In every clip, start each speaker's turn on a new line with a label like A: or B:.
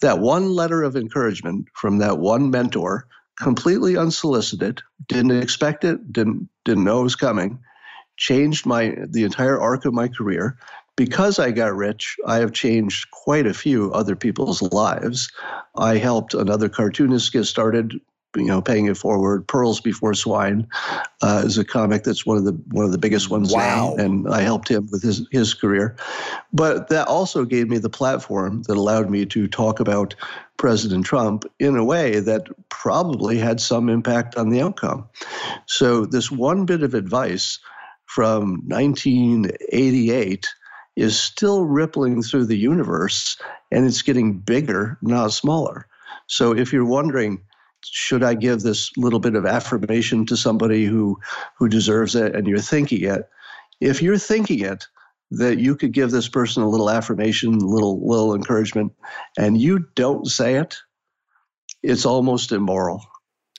A: that one letter of encouragement from that one mentor, completely unsolicited, didn't expect it, didn't didn't know it was coming, changed my the entire arc of my career. Because I got rich, I have changed quite a few other people's lives. I helped another cartoonist get started you know, paying it forward. Pearls Before Swine uh, is a comic that's one of the one of the biggest ones
B: wow.
A: now, and I helped him with his his career. But that also gave me the platform that allowed me to talk about President Trump in a way that probably had some impact on the outcome. So this one bit of advice from 1988 is still rippling through the universe, and it's getting bigger, not smaller. So if you're wondering should I give this little bit of affirmation to somebody who who deserves it and you're thinking it? If you're thinking it that you could give this person a little affirmation a little little encouragement and you don't say it it's almost immoral.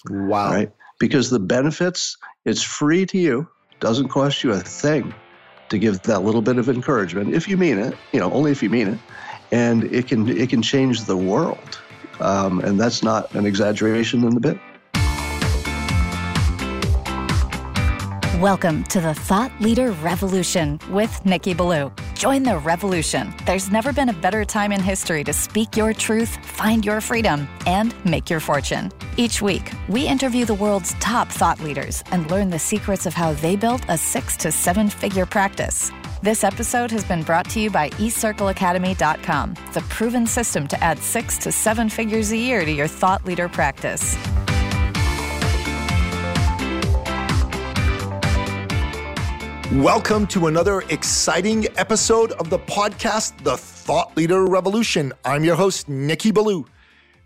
B: Wow.
A: Right? Because the benefits it's free to you doesn't cost you a thing to give that little bit of encouragement if you mean it you know only if you mean it and it can it can change the world um, and that's not an exaggeration in the bit.
C: Welcome to the Thought Leader Revolution with Nikki Ballou. Join the revolution. There's never been a better time in history to speak your truth, find your freedom, and make your fortune. Each week, we interview the world's top thought leaders and learn the secrets of how they built a six to seven figure practice. This episode has been brought to you by eCircleAcademy.com, the proven system to add six to seven figures a year to your thought leader practice.
B: Welcome to another exciting episode of the podcast, The Thought Leader Revolution. I'm your host, Nikki Ballou.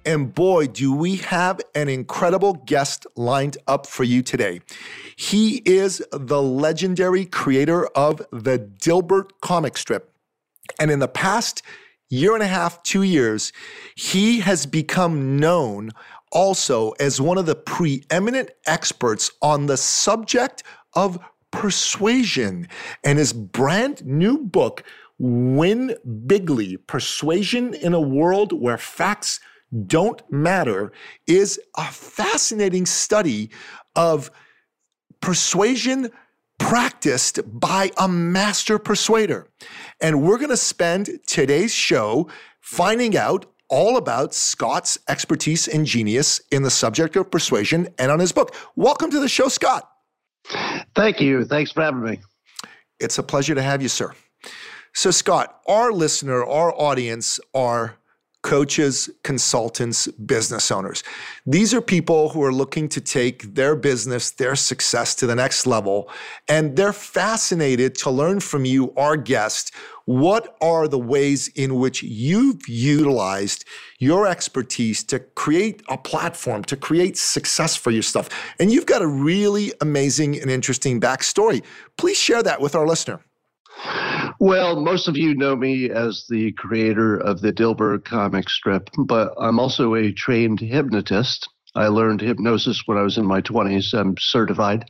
B: And boy, do we have an incredible guest lined up for you today. He is the legendary creator of the Dilbert comic strip. And in the past year and a half, two years, he has become known also as one of the preeminent experts on the subject of persuasion. And his brand new book, Win Bigly Persuasion in a World Where Facts don't matter is a fascinating study of persuasion practiced by a master persuader. And we're going to spend today's show finding out all about Scott's expertise and genius in the subject of persuasion and on his book. Welcome to the show, Scott.
A: Thank you. Thanks for having me.
B: It's a pleasure to have you, sir. So, Scott, our listener, our audience are coaches, consultants, business owners. These are people who are looking to take their business, their success to the next level, and they're fascinated to learn from you, our guest. What are the ways in which you've utilized your expertise to create a platform, to create success for your stuff? And you've got a really amazing and interesting backstory. Please share that with our listener.
A: Well, most of you know me as the creator of the Dilbert comic strip, but I'm also a trained hypnotist. I learned hypnosis when I was in my 20s. I'm certified.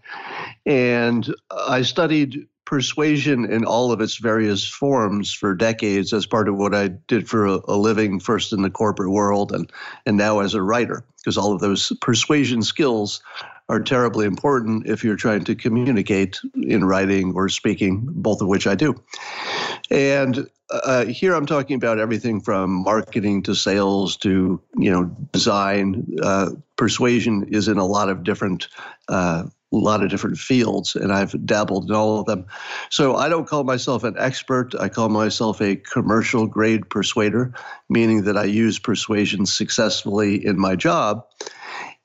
A: And I studied persuasion in all of its various forms for decades as part of what I did for a, a living, first in the corporate world and, and now as a writer, because all of those persuasion skills are terribly important if you're trying to communicate in writing or speaking, both of which I do. And uh, here I'm talking about everything from marketing to sales to you know design. Uh, persuasion is in a lot of different uh, lot of different fields, and I've dabbled in all of them. So I don't call myself an expert. I call myself a commercial grade persuader, meaning that I use persuasion successfully in my job.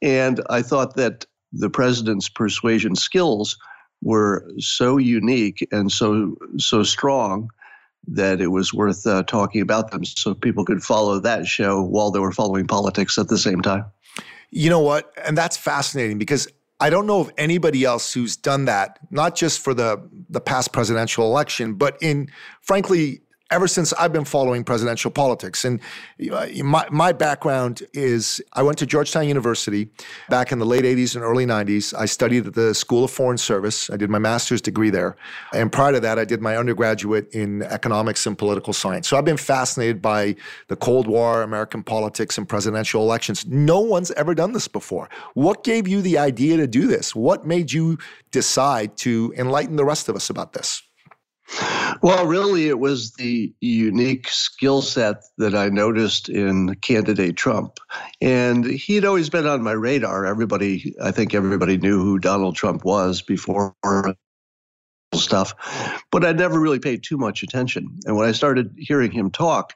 A: And I thought that the president's persuasion skills were so unique and so so strong that it was worth uh, talking about them so people could follow that show while they were following politics at the same time.
B: You know what? And that's fascinating because I don't know of anybody else who's done that, not just for the, the past presidential election, but in frankly, ever since I've been following presidential politics. And uh, my, my background is I went to Georgetown University back in the late 80s and early 90s. I studied at the School of Foreign Service. I did my master's degree there. And prior to that, I did my undergraduate in economics and political science. So I've been fascinated by the Cold War, American politics, and presidential elections. No one's ever done this before. What gave you the idea to do this? What made you decide to enlighten the rest of us about this?
A: Well, really, it was the unique skill set that I noticed in candidate Trump. And he'd always been on my radar. Everybody, I think everybody knew who Donald Trump was before stuff, but I never really paid too much attention. And when I started hearing him talk,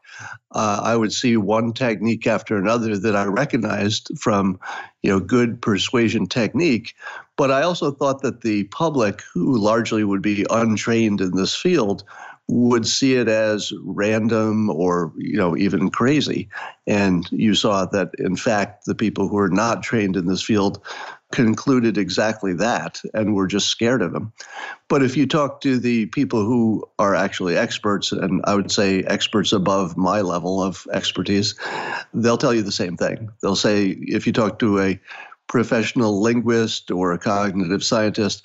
A: uh, I would see one technique after another that I recognized from, you know, good persuasion technique. But I also thought that the public, who largely would be untrained in this field, would see it as random or you know even crazy and you saw that in fact the people who are not trained in this field concluded exactly that and were just scared of him. But if you talk to the people who are actually experts, and I would say experts above my level of expertise, they'll tell you the same thing. They'll say if you talk to a professional linguist or a cognitive scientist,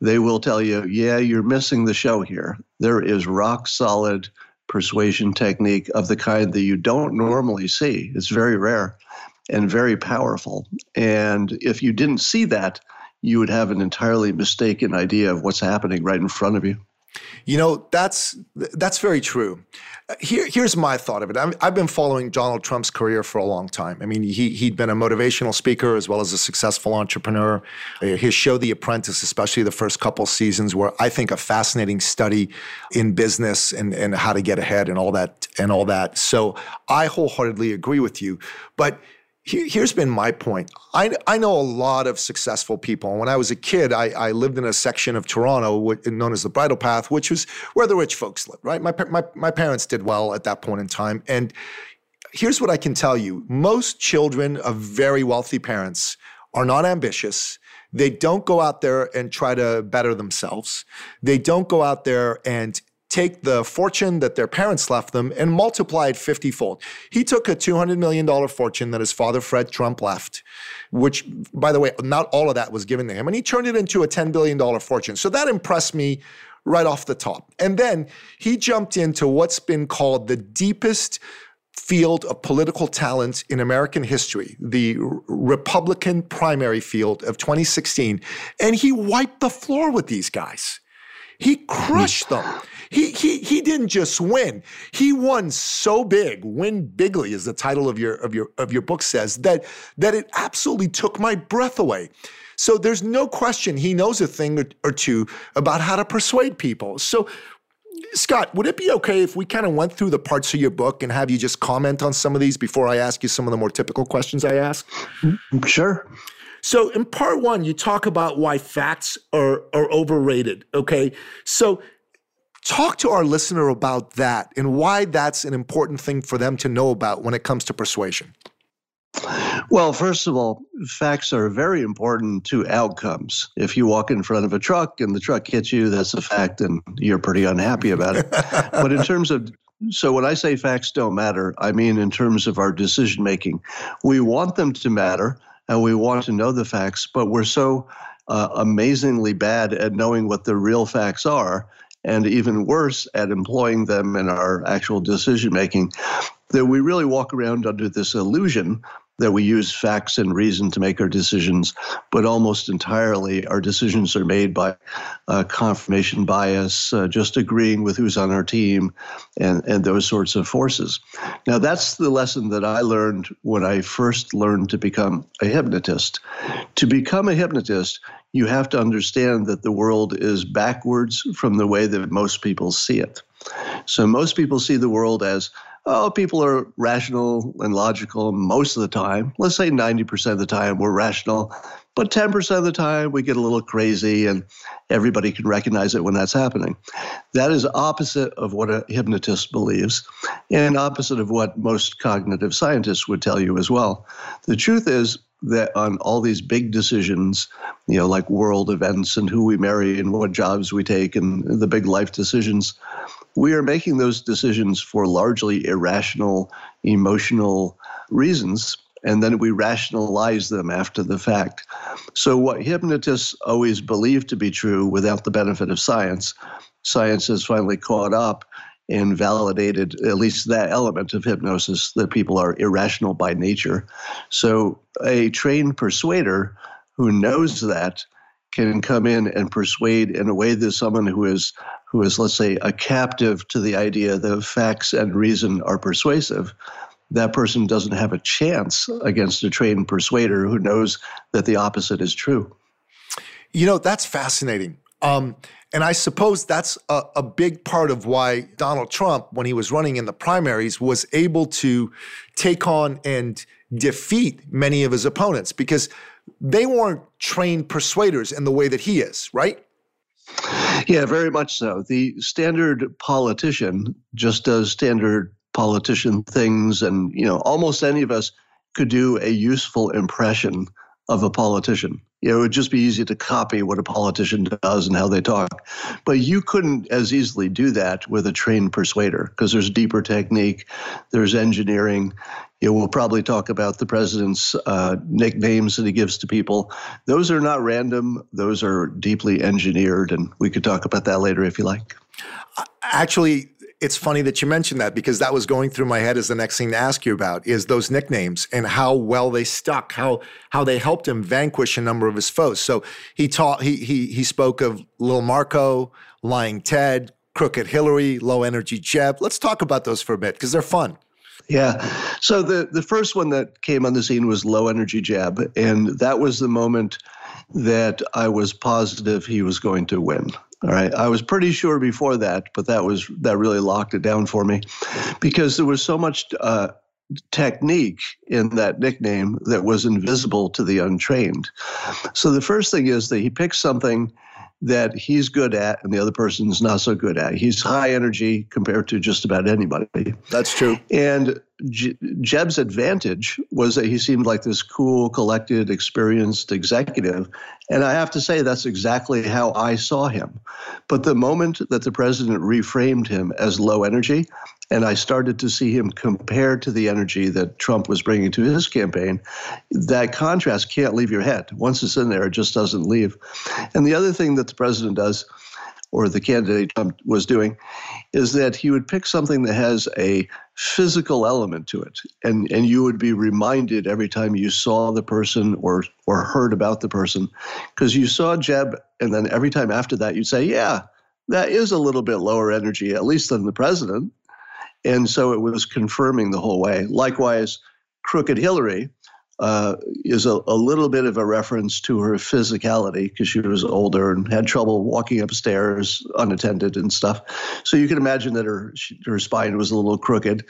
A: they will tell you, yeah, you're missing the show here. There is rock solid persuasion technique of the kind that you don't normally see. It's very rare and very powerful. And if you didn't see that, you would have an entirely mistaken idea of what's happening right in front of you.
B: You know, that's that's very true. Here, here's my thought of it. i have been following Donald Trump's career for a long time. I mean, he he'd been a motivational speaker as well as a successful entrepreneur. Uh, his show, The Apprentice, especially the first couple seasons, were I think a fascinating study in business and and how to get ahead and all that and all that. So I wholeheartedly agree with you, but here's been my point. I, I know a lot of successful people. When I was a kid, I, I lived in a section of Toronto known as the Bridle Path, which was where the rich folks lived, right? My, my, my parents did well at that point in time. And here's what I can tell you most children of very wealthy parents are not ambitious. They don't go out there and try to better themselves. They don't go out there and take the fortune that their parents left them and multiply it 50 fold. He took a $200 million fortune that his father, Fred Trump, left, which, by the way, not all of that was given to him, and he turned it into a $10 billion fortune. So that impressed me right off the top. And then he jumped into what's been called the deepest field of political talent in American history, the Republican primary field of 2016, and he wiped the floor with these guys. He crushed them. He, he, he didn't just win. He won so big, win bigly, as the title of your, of your, of your book says, that, that it absolutely took my breath away. So there's no question he knows a thing or, or two about how to persuade people. So Scott, would it be okay if we kind of went through the parts of your book and have you just comment on some of these before I ask you some of the more typical questions I ask? Mm-hmm.
A: Sure.
B: So in part one, you talk about why facts are, are overrated. Okay. So talk to our listener about that and why that's an important thing for them to know about when it comes to persuasion.
A: Well, first of all, facts are very important to outcomes. If you walk in front of a truck and the truck hits you, that's a fact, and you're pretty unhappy about it. but in terms of so when I say facts don't matter, I mean in terms of our decision making. We want them to matter and we want to know the facts, but we're so uh, amazingly bad at knowing what the real facts are, and even worse at employing them in our actual decision making, that we really walk around under this illusion that we use facts and reason to make our decisions, but almost entirely our decisions are made by uh, confirmation bias, uh, just agreeing with who's on our team, and, and those sorts of forces. Now, that's the lesson that I learned when I first learned to become a hypnotist. To become a hypnotist, you have to understand that the world is backwards from the way that most people see it. So, most people see the world as oh, people are rational and logical most of the time. Let's say 90% of the time we're rational, but 10% of the time we get a little crazy and everybody can recognize it when that's happening. That is opposite of what a hypnotist believes and opposite of what most cognitive scientists would tell you as well. The truth is, that on all these big decisions, you know, like world events and who we marry and what jobs we take and the big life decisions, we are making those decisions for largely irrational, emotional reasons and then we rationalize them after the fact. So, what hypnotists always believed to be true without the benefit of science, science has finally caught up and validated at least that element of hypnosis that people are irrational by nature. So, a trained persuader who knows that can come in and persuade in a way that someone who is who is let's say a captive to the idea that facts and reason are persuasive that person doesn't have a chance against a trained persuader who knows that the opposite is true.
B: You know, that's fascinating. Um, and I suppose that's a, a, big part of why Donald Trump, when he was running in the primaries, was able to take on and defeat many of his opponents because they weren't trained persuaders in the way that he is, right?
A: Yeah, very much so. The standard politician just does standard politician things and you know almost any of us could do a useful impression of a politician you know, it would just be easy to copy what a politician does and how they talk. But you couldn't as easily do that with a trained persuader because there's deeper technique, there's engineering. You know, we'll probably talk about the president's uh, nicknames that he gives to people. Those are not random, those are deeply engineered. And we could talk about that later if you like.
B: Actually, it's funny that you mentioned that because that was going through my head as the next thing to ask you about is those nicknames and how well they stuck, how how they helped him vanquish a number of his foes. So he taught he he he spoke of Lil Marco, Lying Ted, Crooked Hillary, Low Energy Jeb. Let's talk about those for a bit because they're fun.
A: Yeah. So the the first one that came on the scene was Low Energy Jeb, and that was the moment that I was positive he was going to win. All right. I was pretty sure before that, but that was that really locked it down for me because there was so much uh, technique in that nickname that was invisible to the untrained. So the first thing is that he picks something that he's good at and the other person's not so good at. He's high energy compared to just about anybody.
B: That's true.
A: And Jeb's advantage was that he seemed like this cool, collected, experienced executive. And I have to say, that's exactly how I saw him. But the moment that the president reframed him as low energy, and I started to see him compared to the energy that Trump was bringing to his campaign, that contrast can't leave your head. Once it's in there, it just doesn't leave. And the other thing that the president does, or the candidate Trump was doing, is that he would pick something that has a physical element to it, and and you would be reminded every time you saw the person or or heard about the person, because you saw Jeb, and then every time after that you'd say, yeah, that is a little bit lower energy, at least than the president. And so it was confirming the whole way. Likewise, Crooked Hillary uh, is a, a, little bit of a reference to her physicality because she was older and had trouble walking upstairs unattended and stuff. So you can imagine that her her spine was a little crooked,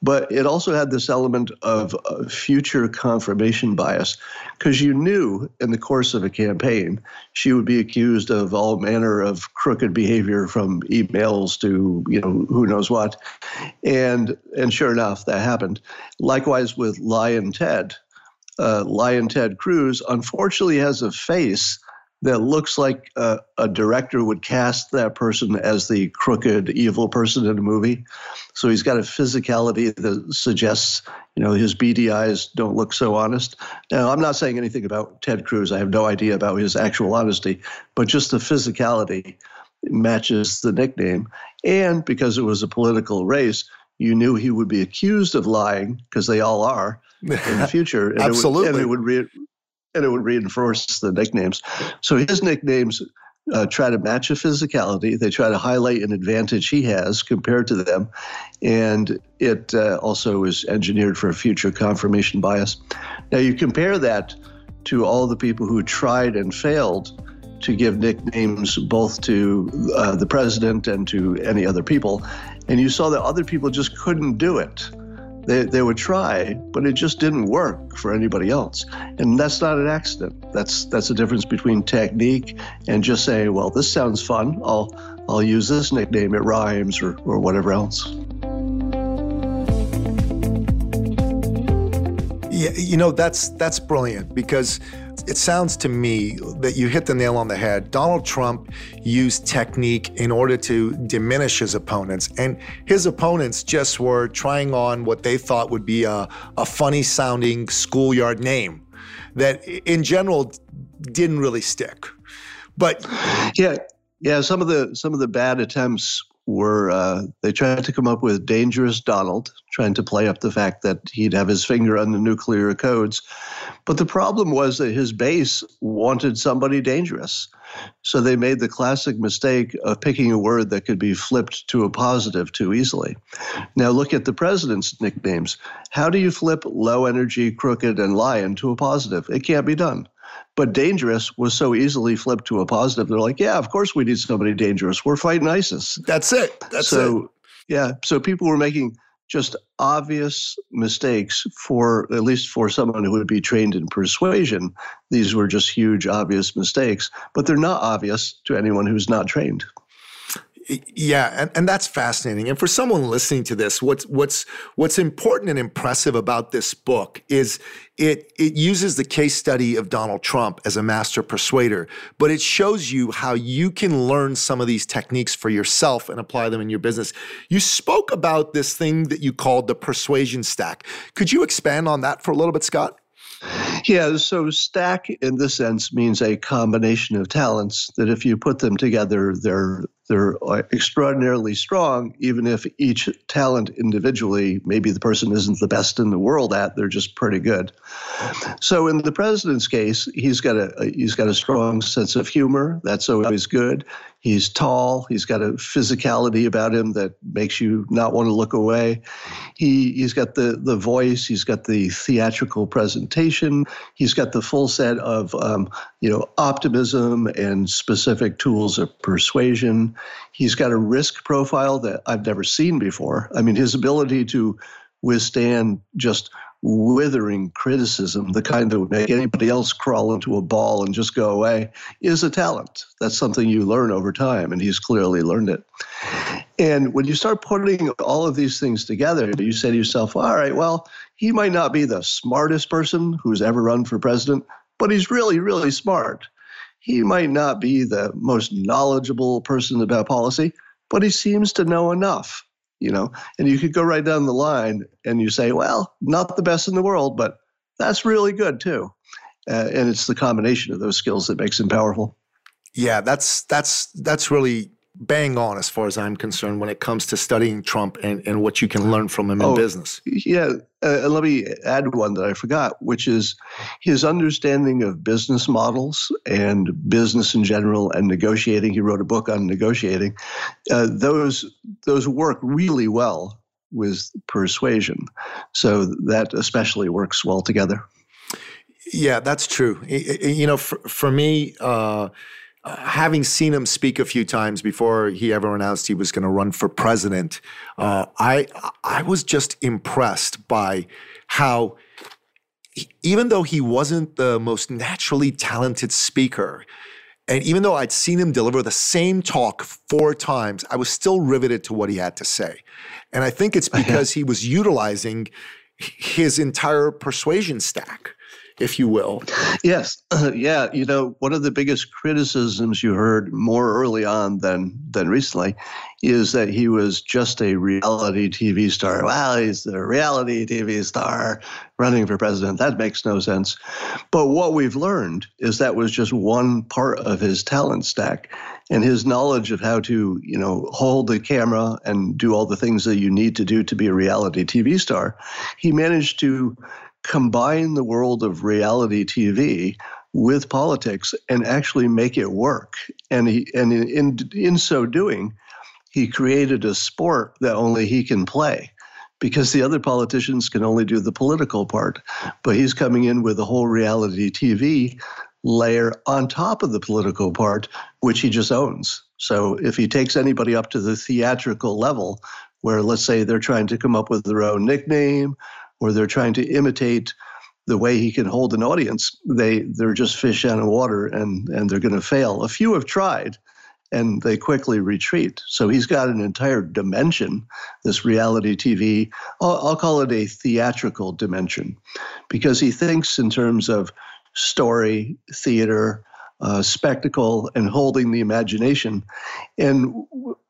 A: but it also had this element of uh, future confirmation bias because you knew in the course of a campaign she would be accused of all manner of crooked behavior from emails to you know who knows what, and and sure enough that happened. Likewise with Lyin' Ted uh, Lyin' Ted Cruz, unfortunately has a face that looks like a, a, director would cast that person as the crooked, evil person in a movie. So he's got a physicality that suggests, you know, his beady eyes don't look so honest. Now, I'm not saying anything about Ted Cruz. I have no idea about his actual honesty, but just the physicality matches the nickname. And because it was a political race, you knew he would be accused of lying because they all are in the future.
B: And Absolutely,
A: it would, and it would re- and it would reinforce the nicknames. So his nicknames uh, try to match a physicality. They try to highlight an advantage he has compared to them, and it uh, also is engineered for a future confirmation bias. Now you compare that to all the people who tried and failed to give nicknames both to uh, the president and to any other people, and you saw that other people just couldn't do it. They, they would try, but it just didn't work for anybody else. And that's not an accident. That's that's the difference between technique and just saying, well, this sounds fun. I'll I'll use this nickname. It rhymes or, or whatever else.
B: Yeah, you know that's that's brilliant because it sounds to me that you hit the nail on the head. Donald Trump used technique in order to diminish his opponents, and his opponents just were trying on what they thought would be a, a funny sounding schoolyard name that, in general, didn't really stick. But
A: yeah, yeah, some of the some of the bad attempts were uh, they tried to come up with dangerous Donald, trying to play up the fact that he'd have his finger on the nuclear codes. But the problem was that his base wanted somebody dangerous. So they made the classic mistake of picking a word that could be flipped to a positive too easily. Now look at the president's nicknames. How do you flip low energy, crooked, and lyin' to a positive? It can't be done. But dangerous was so easily flipped to a positive. They're like, yeah, of course we need somebody dangerous. We're fighting ISIS.
B: That's it. That's
A: so,
B: it.
A: Yeah. So people were making just obvious mistakes for at least for someone who would be trained in persuasion. These were just huge, obvious mistakes, but they're not obvious to anyone who's not trained.
B: Yeah, and, and that's fascinating. And for someone listening to this, what's what's what's important and impressive about this book is it it uses the case study of Donald Trump as a master persuader, but it shows you how you can learn some of these techniques for yourself and apply them in your business. You spoke about this thing that you called the persuasion stack. Could you expand on that for a little bit, Scott?
A: Yeah, so stack in this sense means a combination of talents that if you put them together, they're they're uh, extraordinarily strong, even if each talent individually, maybe the person isn't the best in the world at, they're just pretty good. So in the president's case, he's got a he's got a strong sense of humor. That's always good. He's tall. He's got a physicality about him that makes you not want to look away. He he's got the the voice. He's got the theatrical presentation. He's got the full set of um, you know optimism and specific tools of persuasion. He's got a risk profile that I've never seen before. I mean, his ability to withstand just withering criticism, the kind that would make anybody else crawl into a ball and just go away, is a talent. That's something you learn over time, and he's clearly learned it. And when you start putting all of these things together, you say to yourself, all right, well, he might not be the smartest person who's ever run for president, but he's really, really smart he might not be the most knowledgeable person about policy, but he seems to know enough, you know. And you could go right down the line and you say, well, not the best in the world, but that's really good too. Uh, and it's the combination of those skills that makes him powerful.
B: Yeah, that's that's that's really bang on as far as I'm concerned when it comes to studying Trump and, and what you can learn from him in oh, business.
A: Yeah. Uh, let me add one that I forgot, which is his understanding of business models and business in general and negotiating. He wrote a book on negotiating. Uh, those, those work really well with persuasion. So that especially works well together.
B: Yeah, that's true. You know, for, for me, uh, having seen him speak a few times before he ever announced he was going to run for president, uh, I I was just impressed by how, even though he wasn't the most naturally talented speaker, and even though I'd seen him deliver the same talk four times, I was still riveted to what he had to say, and I think it's because he was utilizing his entire persuasion stack if you will.
A: Yes, uh, yeah. You know, one of the biggest criticisms you heard more early on than than recently is that he was just a reality TV star. Well, he's a reality TV star running for president. That makes no sense. But what we've learned is that was just one part of his talent stack and his knowledge of how to, you know, hold the camera and do all the things that you need to do to be a reality TV star. He managed to combine the world of reality TV with politics and actually make it work. And he and in in so doing, he created a sport that only he can play because the other politicians can only do the political part. But he's coming in with a whole reality TV layer on top of the political part, which he just owns. So if he takes anybody up to the theatrical level, where let's say they're trying to come up with their own nickname or they're trying to imitate the way he can hold an audience, they they're just fish out of water and and they're going to fail. A few have tried, and they quickly retreat. So he's got an entire dimension, this reality TV. I'll, I'll call it a theatrical dimension, because he thinks in terms of story, theater, uh, spectacle, and holding the imagination. And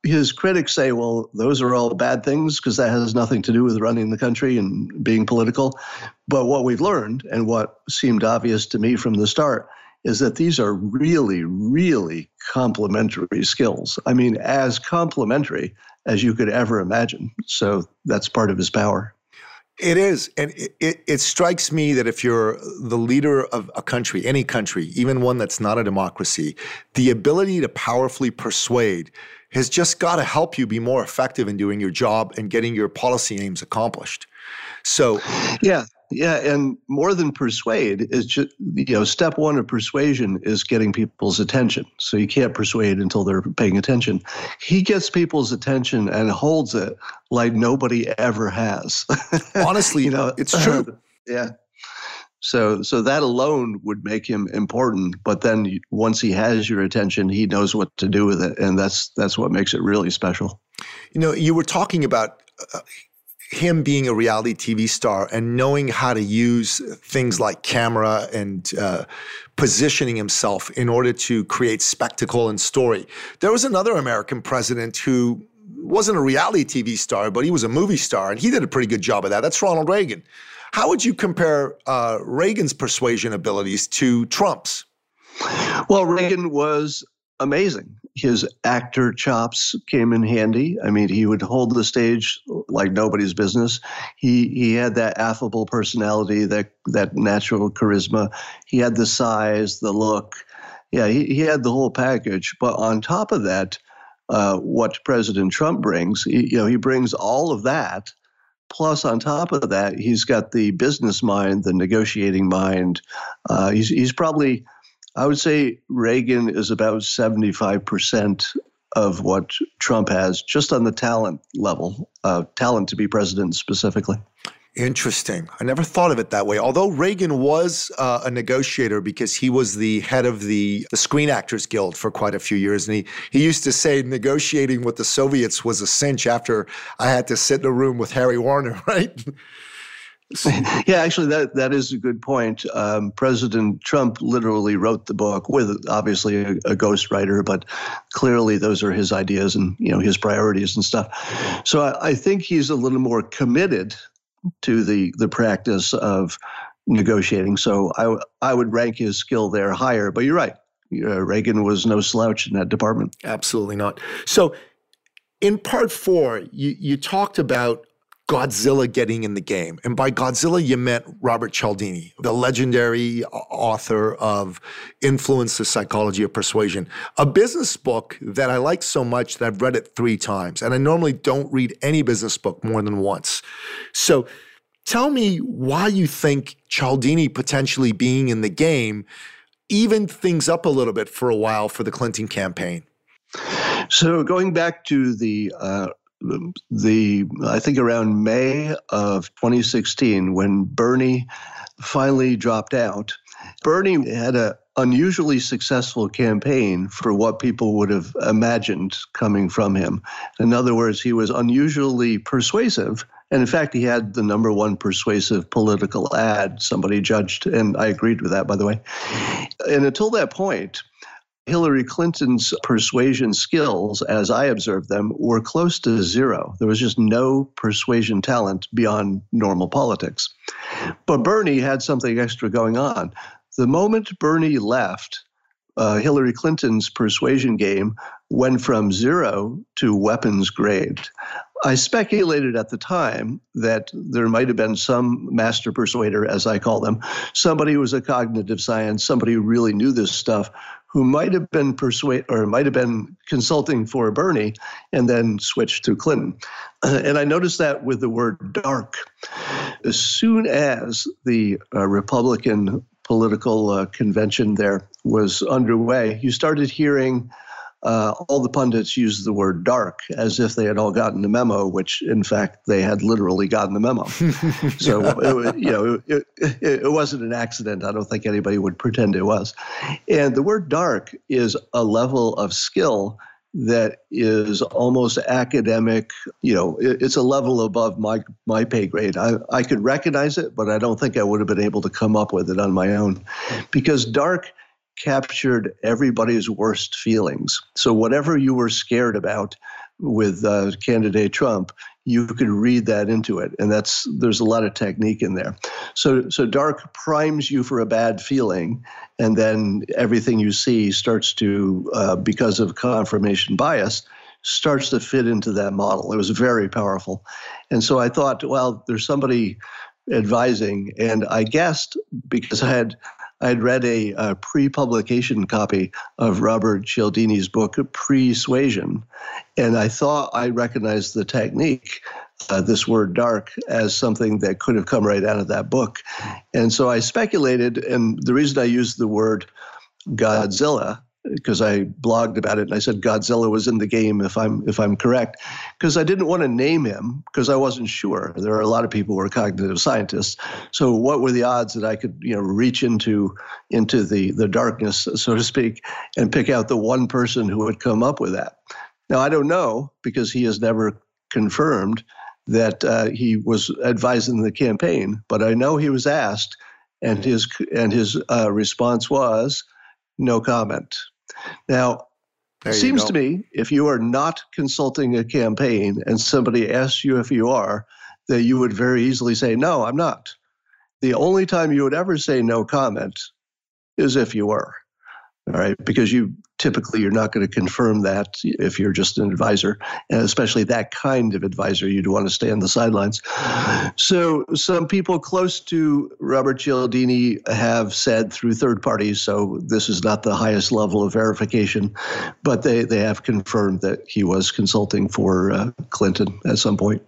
A: his critics say, well, those are all bad things because that has nothing to do with running the country and being political. But what we've learned, and what seemed obvious to me from the start, is that these are really, really complementary skills. I mean, as complementary as you could ever imagine. So that's part of his power.
B: It is. And it, it, it, strikes me that if you're the leader of a country, any country, even one that's not a democracy, the ability to powerfully persuade has just got to help you be more effective in doing your job and getting your policy aims accomplished. So,
A: yeah, yeah, and more than persuade is just you know step one of persuasion is getting people's attention. So you can't persuade until they're paying attention. He gets people's attention and holds it like nobody ever has.
B: Honestly, you know it's true.
A: yeah. So so that alone would make him important. But then once he has your attention, he knows what to do with it, and that's that's what makes it really special.
B: You know, you were talking about. Uh, him being a reality TV star and knowing how to use things like camera and uh, positioning himself in order to create spectacle and story. There was another American president who wasn't a reality TV star, but he was a movie star, and he did a pretty good job of that. That's Ronald Reagan. How would you compare uh, Reagan's persuasion abilities to Trump's?
A: Well, Reagan was amazing. His actor chops came in handy. I mean, he would hold the stage like nobody's business. He he had that affable personality, that that natural charisma. He had the size, the look. Yeah, he, he had the whole package. But on top of that, uh, what President Trump brings, he, you know, he brings all of that. Plus, on top of that, he's got the business mind, the negotiating mind. Uh, he's he's probably I would say Reagan is about 75% of what Trump has, just on the talent level, uh, talent to be president specifically.
B: Interesting. I never thought of it that way. Although Reagan was uh, a negotiator because he was the head of the, the Screen Actors Guild for quite a few years. And he, he used to say negotiating with the Soviets was a cinch after I had to sit in a room with Harry Warner, right?
A: yeah, actually, that that is a good point. Um, President Trump literally wrote the book with obviously a, a ghostwriter, but clearly those are his ideas and you know his priorities and stuff. So I, I think he's a little more committed to the the practice of negotiating. So I I would rank his skill there higher. But you're right, uh, Reagan was no slouch in that department.
B: Absolutely not. So in part four, you you talked about Godzilla getting in the game. And by Godzilla, you meant Robert Cialdini, the legendary author of Influence the Psychology of Persuasion, a business book that I like so much that I've read it three times. And I normally don't read any business book more than once. So tell me why you think Cialdini potentially being in the game evened things up a little bit for a while for the Clinton campaign.
A: So going back to the uh, the I think around May of 2016 when Bernie finally dropped out. Bernie had an unusually successful campaign for what people would have imagined coming from him. In other words, he was unusually persuasive. And in fact, he had the number one persuasive political ad, somebody judged, and I agreed with that, by the way. And until that point, Hillary Clinton's persuasion skills, as I observed them, were close to zero. There was just no persuasion talent beyond normal politics. But Bernie had something extra going on. The moment Bernie left, uh, Hillary Clinton's persuasion game went from zero to weapons grade. I speculated at the time that there might have been some master persuader, as I call them, somebody who was a cognitive science, somebody who really knew this stuff, who might have been persuade or might have been consulting for Bernie and then switched to Clinton. And I noticed that with the word dark. As soon as the uh, Republican political uh, convention there was underway, you started hearing uh, all the pundits used the word dark as if they had all gotten the memo, which in fact they had literally gotten the memo. so it, you know, it, it, it, wasn't an accident. I don't think anybody would pretend it was. And the word dark is a level of skill that is almost academic. You know, it, it's a level above my my pay grade. I, I could recognize it, but I don't think I would have been able to come up with it on my own, because dark captured everybody's worst feelings. So whatever you were scared about with uh, candidate Trump, you could read that into it, and that's there's a lot of technique in there. So so dark primes you for a bad feeling, and then everything you see starts to uh, because of confirmation bias starts to fit into that model. It was very powerful, and so I thought, well, there's somebody advising, and I guessed because I had I had read a, a pre-publication copy of Robert Cialdini's book Pre-Suasion, and I thought I recognized the technique, uh, this word "dark," as something that could have come right out of that book, and so I speculated. And the reason I used the word Godzilla because I blogged about it and I said Godzilla was in the game if I'm if I'm correct because I didn't want to name him because I wasn't sure. There are a lot of people who are cognitive scientists. So what were the odds that I could you know reach into into the the darkness so to speak and pick out the one person who would come up with that? Now I don't know because he has never confirmed that uh, he was advising the campaign, but I know he was asked and his and his uh, response was no comment. Now, it seems to me if you are not consulting a campaign and somebody asks you if you are, that you would very easily say, No, I'm not. The only time you would ever say no comment is if you were. All right, because you typically you're not going to confirm that if you're just an advisor and especially that kind of advisor you'd want to stay on the sidelines. So some people close to robert cialdini have said through third parties so this is not the highest level of verification but they, they have confirmed that he was consulting for uh, clinton at some point.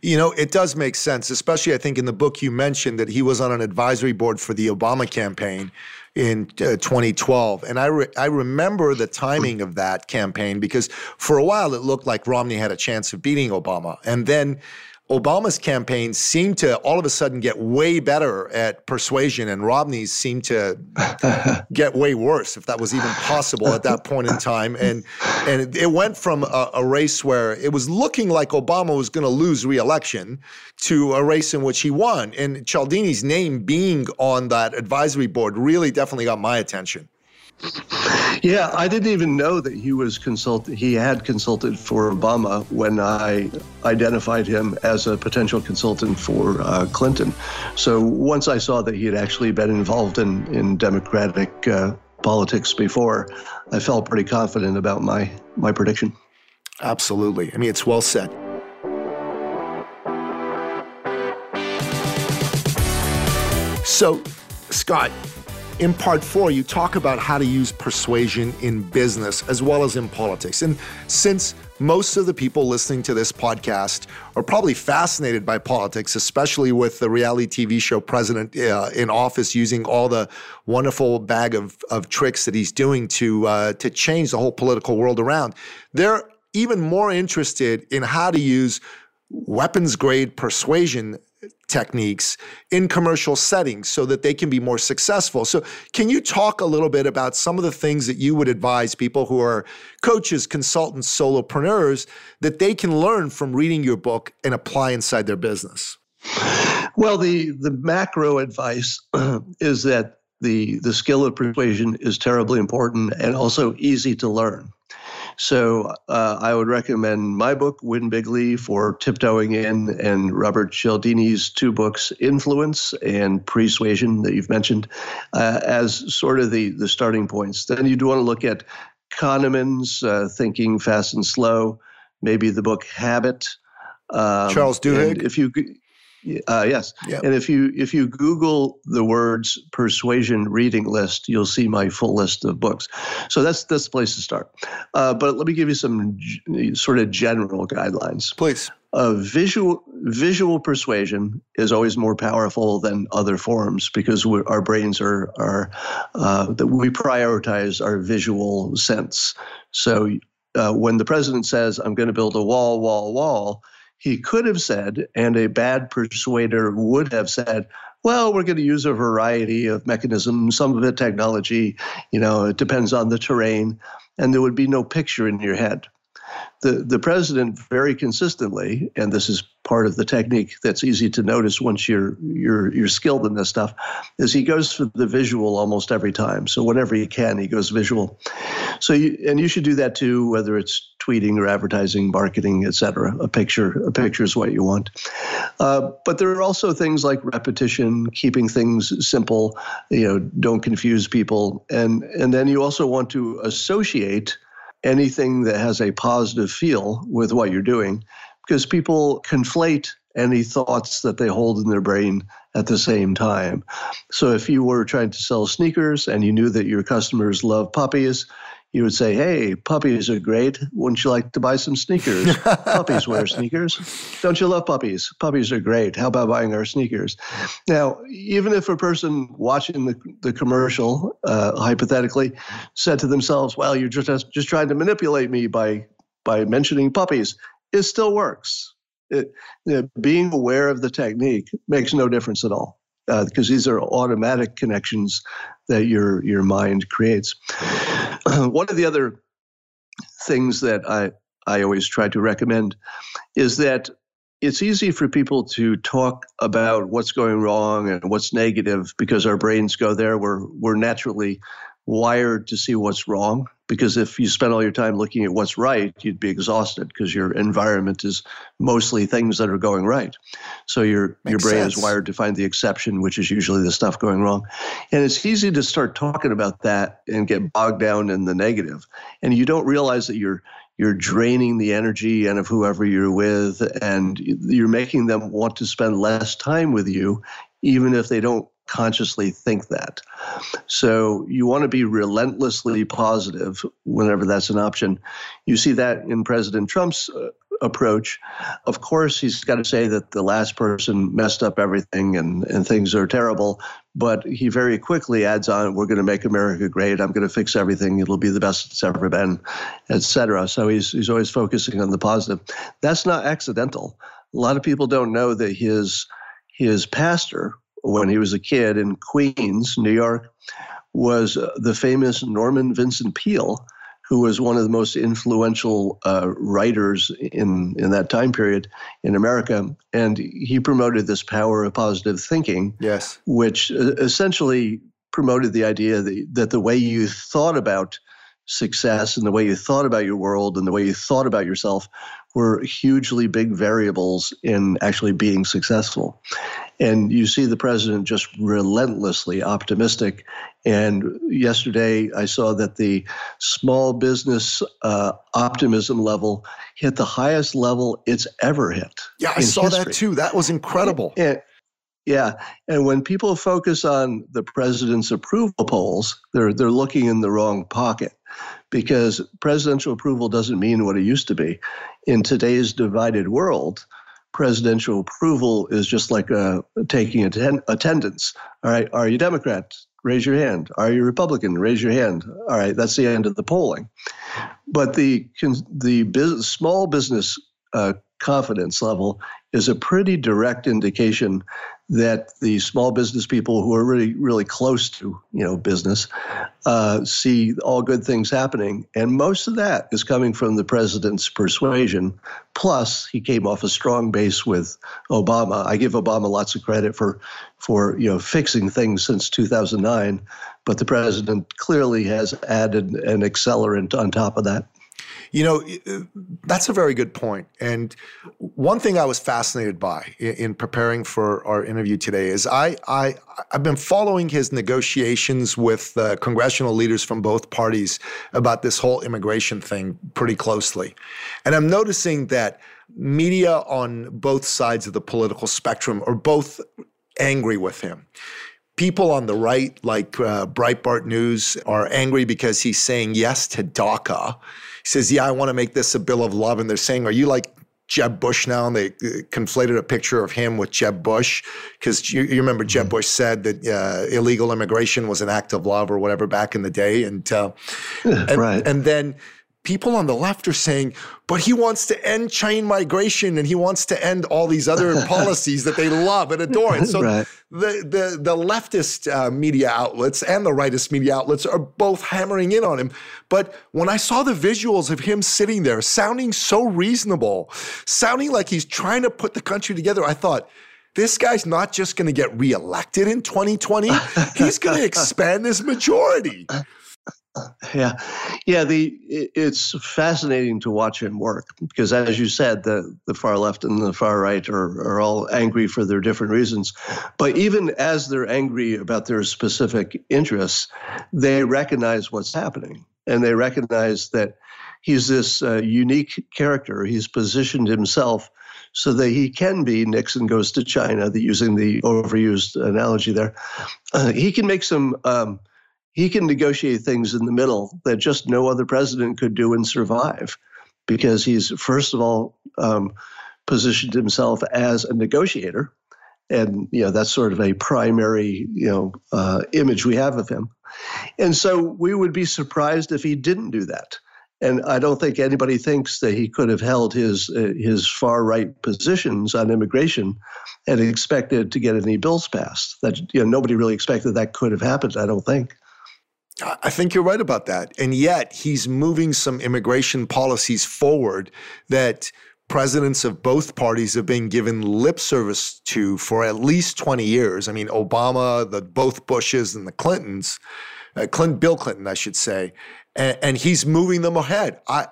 B: You know, it does make sense, especially I think in the book you mentioned that he was on an advisory board for the Obama campaign in uh, 2012. And I, re- I remember the timing of that campaign because for a while it looked like Romney had a chance of beating Obama. And then Obama's campaign seemed to all of a sudden get way better at persuasion, and Romney's seemed to get way worse, if that was even possible at that point in time. And and it went from a, a race where it was looking like Obama was going to lose re-election to a race in which he won. And Cialdini's name being on that advisory board really definitely got my attention.
A: Yeah, I didn't even know that he was consult. He had consulted for Obama when I identified him as a potential consultant for uh, Clinton. So once I saw that he had actually been involved in in Democratic uh, politics before, I felt pretty confident about my my prediction.
B: Absolutely. I mean, it's well said. So, Scott, in part four, you talk about how to use persuasion in business as well as in politics. And since most of the people listening to this podcast are probably fascinated by politics, especially with the reality TV show President uh, in Office using all the wonderful bag of, of tricks that he's doing to, uh, to change the whole political world around. They're even more interested in how to use weapons grade persuasion techniques in commercial settings so that they can be more successful. So, can you talk a little bit about some of the things that you would advise people who are coaches, consultants, solopreneurs that they can learn from reading your book and apply inside their business?
A: Well, the the macro advice is that the the skill of persuasion is terribly important and also easy to learn. So uh, I would recommend my book, Win Bigly, for tiptoeing in, and Robert Cialdini's two books, Influence and Persuasion, that you've mentioned, uh, as sort of the, the starting points. Then you'd want to look at Kahneman's uh, Thinking Fast and Slow, maybe the book Habit.
B: Um, Charles Duhigg.
A: If you uh, yes, yep. and if you if you Google the words persuasion reading list, you'll see my full list of books. So that's that's the place to start. Uh, but let me give you some g- sort of general guidelines.
B: Please.
A: Uh, visual visual persuasion is always more powerful than other forms because our brains are are uh, that we prioritize our visual sense. So uh, when the president says, "I'm going to build a wall, wall, wall," he could have said, and a bad persuader would have said, well, we're going to use a variety of mechanisms, some of it technology, you know, it depends on the terrain. and there would be no picture in your head the, the president very consistently, and this is part of the technique that's easy to notice once you're you're you're skilled in this stuff, is he goes for the visual almost every time. So whenever he can, he goes visual. So you, and you should do that too, whether it's tweeting or advertising, marketing, etc. A picture, a picture is what you want. Uh, but there are also things like repetition, keeping things simple. You know, don't confuse people, and and then you also want to associate anything that has a positive feel with what you're doing because people conflate any thoughts that they hold in their brain at the same time. So if you were trying to sell sneakers and you knew that your customers love puppies, you would say, Hey, puppies are great. Wouldn't you like to buy some sneakers? puppies wear sneakers. Don't you love puppies? Puppies are great. How about buying our sneakers? Now, even if a person watching the, the commercial, uh, hypothetically, said to themselves, Well, you're just, just trying to manipulate me by, by mentioning puppies, it still works. It, you know, being aware of the technique makes no difference at all because uh, these are automatic connections that your your mind creates. One of the other things that I I always try to recommend is that it's easy for people to talk about what's going wrong and what's negative because our brains go there. We're we're naturally wired to see what's wrong because if you spend all your time looking at what's right, you'd be exhausted because your environment is mostly things that are going right. So your Makes your brain sense. is wired to find the exception, which is usually the stuff going wrong. And it's easy to start talking about that and get bogged down in the negative. And you don't realize that you're you're draining the energy and of whoever you're with and you're making them want to spend less time with you even if they don't consciously think that. So you want to be relentlessly positive whenever that's an option. You see that in President Trump's uh, approach. Of course, he's got to say that the last person messed up everything and, and things are terrible, but he very quickly adds on, we're going to make America great. I'm going to fix everything. It'll be the best it's ever been, etc. So he's, he's always focusing on the positive. That's not accidental. A lot of people don't know that his his pastor when he was a kid in Queens, New York, was uh, the famous Norman Vincent Peale, who was one of the most influential uh, writers in, in that time period in America. And he promoted this power of positive thinking,
B: yes.
A: which uh, essentially promoted the idea that, that the way you thought about success and the way you thought about your world and the way you thought about yourself were hugely big variables in actually being successful. And you see the president just relentlessly optimistic. And yesterday I saw that the small business uh, optimism level hit the highest level it's ever hit.
B: Yeah, I saw history. that too. That was incredible.
A: And, yeah, and when people focus on the president's approval polls, they're they're looking in the wrong pocket because presidential approval doesn't mean what it used to be. In today's divided world, presidential approval is just like uh, taking atten- attendance. All right, are you Democrat? Raise your hand. Are you Republican? Raise your hand. All right, that's the end of the polling. But the the business, small business uh, confidence level is a pretty direct indication that the small business people who are really really close to you know business uh, see all good things happening. And most of that is coming from the president's persuasion. Plus he came off a strong base with obama. I give obama lots of credit for for you know fixing things since 2009 but the president clearly has added an accelerant on top of that
B: you know, that's a very good point. And one thing I was fascinated by in, preparing for our interview today is I, I I've been following his negotiations with uh, congressional leaders from both parties about this whole immigration thing pretty closely, and I'm noticing that media on both sides of the political spectrum are both angry with him. People on the right, like uh, Breitbart News, are angry because he's saying yes to DACA he says, Yeah, I want to make this a bill of love. And they're saying, Are you like Jeb Bush now? And they uh, conflated a picture of him with Jeb Bush because you, you, remember Jeb mm-hmm. Bush said that uh, illegal immigration was an act of love or whatever back in the day. And, uh, and,
A: right.
B: and then people on the left are saying, but he wants to end chain migration and he wants to end all these other policies that they love and adore. And so right. the, the, the leftist uh, media outlets and the rightist media outlets are both hammering in on him. But when I saw the visuals of him sitting there, sounding so reasonable, sounding like he's trying to put the country together, I thought, this guy's not just going to get reelected in 2020. He's going to expand his majority.
A: Yeah, yeah. The it's fascinating to watch him work because, as you said, the the far left and the far right are are all angry for their different reasons. But even as they're angry about their specific interests, they recognize what's happening and they recognize that he's this uh, unique character. He's positioned himself so that he can be Nixon goes to China. The, using the overused analogy there, uh, he can make some. Um, he can negotiate things in the middle that just no other president could do and survive because he's, first of all, um, positioned himself as a negotiator. And, you know, that's sort of a primary, you know, uh, image we have of him. And so we would be surprised if he didn't do that. And I don't think anybody thinks that he could have held his uh, his far right positions on immigration and expected to get any bills passed. That you know nobody really expected that could have happened. I don't think.
B: I think you're right about that. And yet he's moving some immigration policies forward that presidents of both parties have been given lip service to for at least 20 years. I mean, Obama, the both Bushes and the Clintons, uh, Bill Clinton, I should say, and, and he's moving them ahead. I,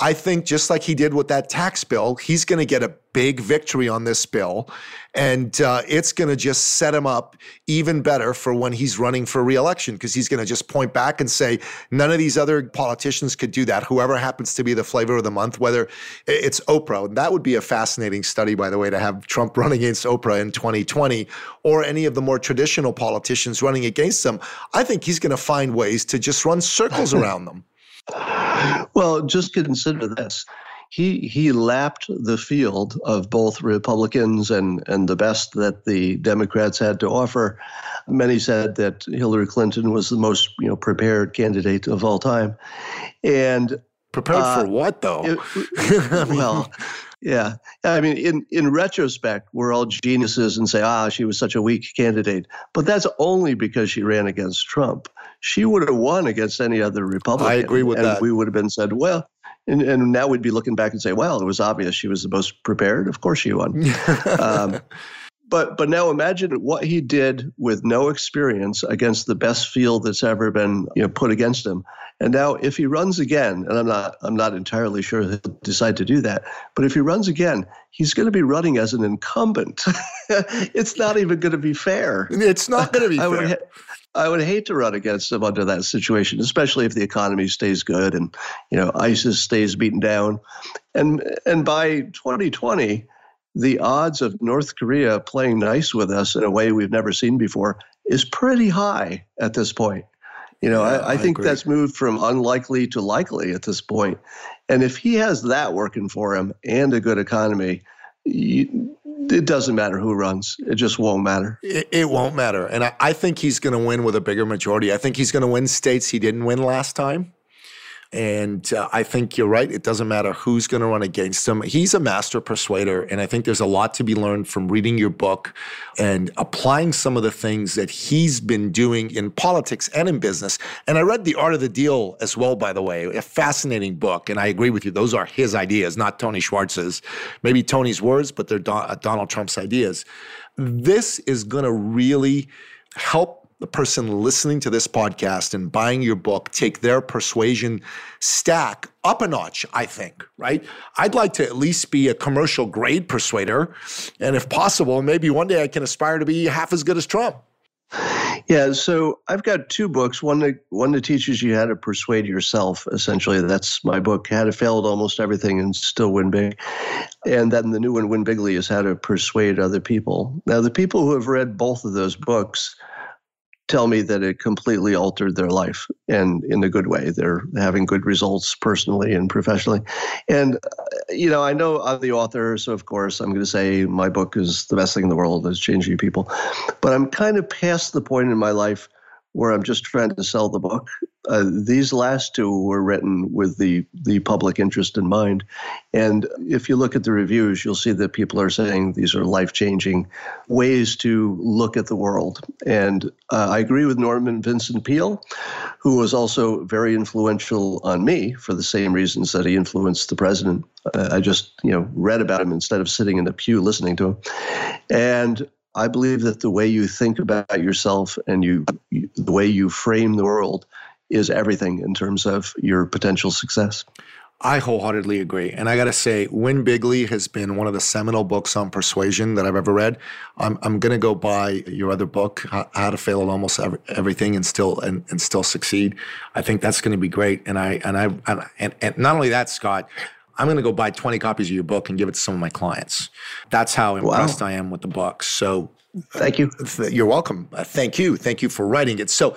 B: I think just like he did with that tax bill, he's going to get a big victory on this bill. And uh, it's going to just set him up even better for when he's running for reelection because he's going to just point back and say, none of these other politicians could do that. Whoever happens to be the flavor of the month, whether it's Oprah, that would be a fascinating study, by the way, to have Trump run against Oprah in 2020 or any of the more traditional politicians running against him. I think he's going to find ways to just run circles around them.
A: Well, just consider this he he lapped the field of both Republicans and and the best that the Democrats had to offer. Many said that Hillary Clinton was the most you know prepared candidate of all time, and
B: prepared uh, for what though?
A: It, well. Yeah, I mean, in in retrospect, we're all geniuses and say, "Ah, she was such a weak candidate." But that's only because she ran against Trump. She would have won against any other Republican. I
B: agree with
A: and
B: that.
A: We would have been said, "Well, and, and now we'd be looking back and say, well, it was obvious she was the most prepared. Of course she won. um, but but now imagine what he did with no experience against the best field that's ever been you know put against him. And now if he runs again, and I'm not I'm not entirely sure he'll decide to do that, but if he runs again, he's going to be running as an incumbent. it's not even going to be fair.
B: It's not going to be
A: I
B: fair.
A: Would, I would hate to run against him under that situation, especially if the economy stays good and you know ISIS stays beaten down, and and by 2020, the odds of North Korea playing nice with us in a way we've never seen before is pretty high at this point. You know, yeah, I, I, I, think agree. that's moved from unlikely to likely at this point. And if he has that working for him and a good economy, you, it doesn't matter who runs. It just won't matter.
B: It, it won't matter. And I, I think he's going to win with a bigger majority. I think he's going to win states he didn't win last time. And uh, I think you're right. It doesn't matter who's going to run against him. He's a master persuader. And I think there's a lot to be learned from reading your book and applying some of the things that he's been doing in politics and in business. And I read The Art of the Deal as well, by the way, a fascinating book. And I agree with you. Those are his ideas, not Tony Schwartz's. Maybe Tony's words, but they're Don- uh, Donald Trump's ideas. This is going to really help the person listening to this podcast and buying your book take their persuasion stack up a notch, I think, right? I'd like to at least be a commercial grade persuader. And if possible, maybe one day I can aspire to be half as good as Trump.
A: Yeah, so I've got two books. One that one that teaches you how to persuade yourself. Essentially, that's my book, How to Fail at Almost Everything and Still Win Big. And then the new one, Win Bigly, is How to Persuade Other People. Now, the people who have read both of those books tell me that it completely altered their life and in a good way. They're having good results personally and professionally. And, uh, you know, I know I'm the author, so of course I'm going to say my book is the best thing in the world, is changing people. But I'm kind of past the point in my life where I'm just trying to sell the book. Uh, these last two were written with the, the public interest in mind. And if you look at the reviews, you'll see that people are saying these are life changing ways to look at the world. And uh, I agree with Norman Vincent Peale, who was also very influential on me for the same reasons that he influenced the president. Uh, I just, you know, read about him instead of sitting in a pew listening to him. And I believe that the way you think about yourself and you, you, the way you frame the world is everything in terms of your potential success.
B: I wholeheartedly agree. And I got to say, Win Bigly has been one of the seminal books on persuasion that I've ever read. I'm, I'm going to go buy your other book, How to Fail at Almost Everything and Still and, and Still Succeed. I think that's going to be great. And I and I and, and not only that, Scott, I'm going to go buy 20 copies of your book and give it to some of my clients. That's how impressed wow. I am with the book. So
A: thank you.
B: You're welcome. Uh, thank you. Thank you for writing it. So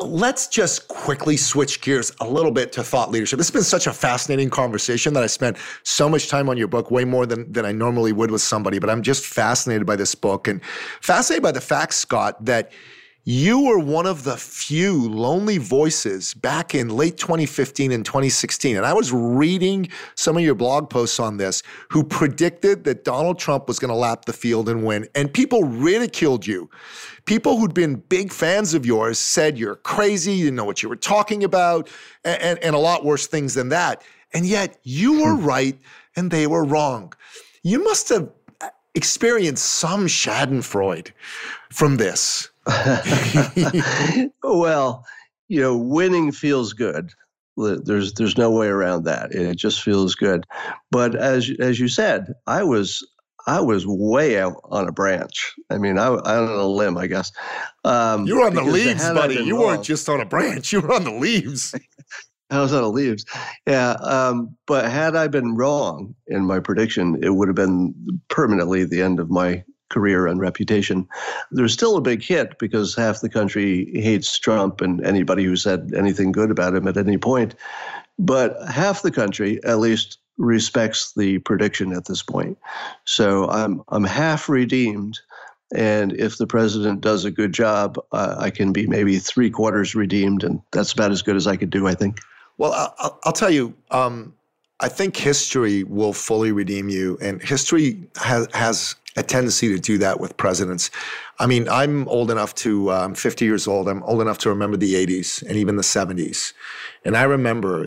B: let's just quickly switch gears a little bit to thought leadership. This has been such a fascinating conversation that I spent so much time on your book, way more than, than I normally would with somebody. But I'm just fascinated by this book and fascinated by the fact, Scott, that – you were one of the few lonely voices back in late 2015 and 2016. And I was reading some of your blog posts on this who predicted that Donald Trump was going to lap the field and win. And people ridiculed you. People who'd been big fans of yours said you're crazy, you didn't know what you were talking about, and, and, and a lot worse things than that. And yet you were hmm. right and they were wrong. You must have experienced some Schadenfreude from this.
A: well, you know, winning feels good. There's there's no way around that. It just feels good. But as as you said, I was I was way out on a branch. I mean, I, I on a limb, I guess.
B: Um, you were on the leaves, buddy. You wrong, weren't just on a branch. You were on the leaves.
A: I was on the leaves. Yeah. Um, but had I been wrong in my prediction, it would have been permanently the end of my career and reputation. There's still a big hit because half the country hates Trump and anybody who said anything good about him at any point. But half the country, at least, respects the prediction at this point. So I'm I'm half redeemed. And if the president does a good job, uh, I can be maybe three quarters redeemed, and that's about as good as I could do, I think.
B: Well, I'll, I'll tell you, um, I think history will fully redeem you, and history has has a tendency to do that with presidents. I mean, I'm old enough to, I'm 50 years old. I'm old enough to remember the 80s and even the 70s. And I remember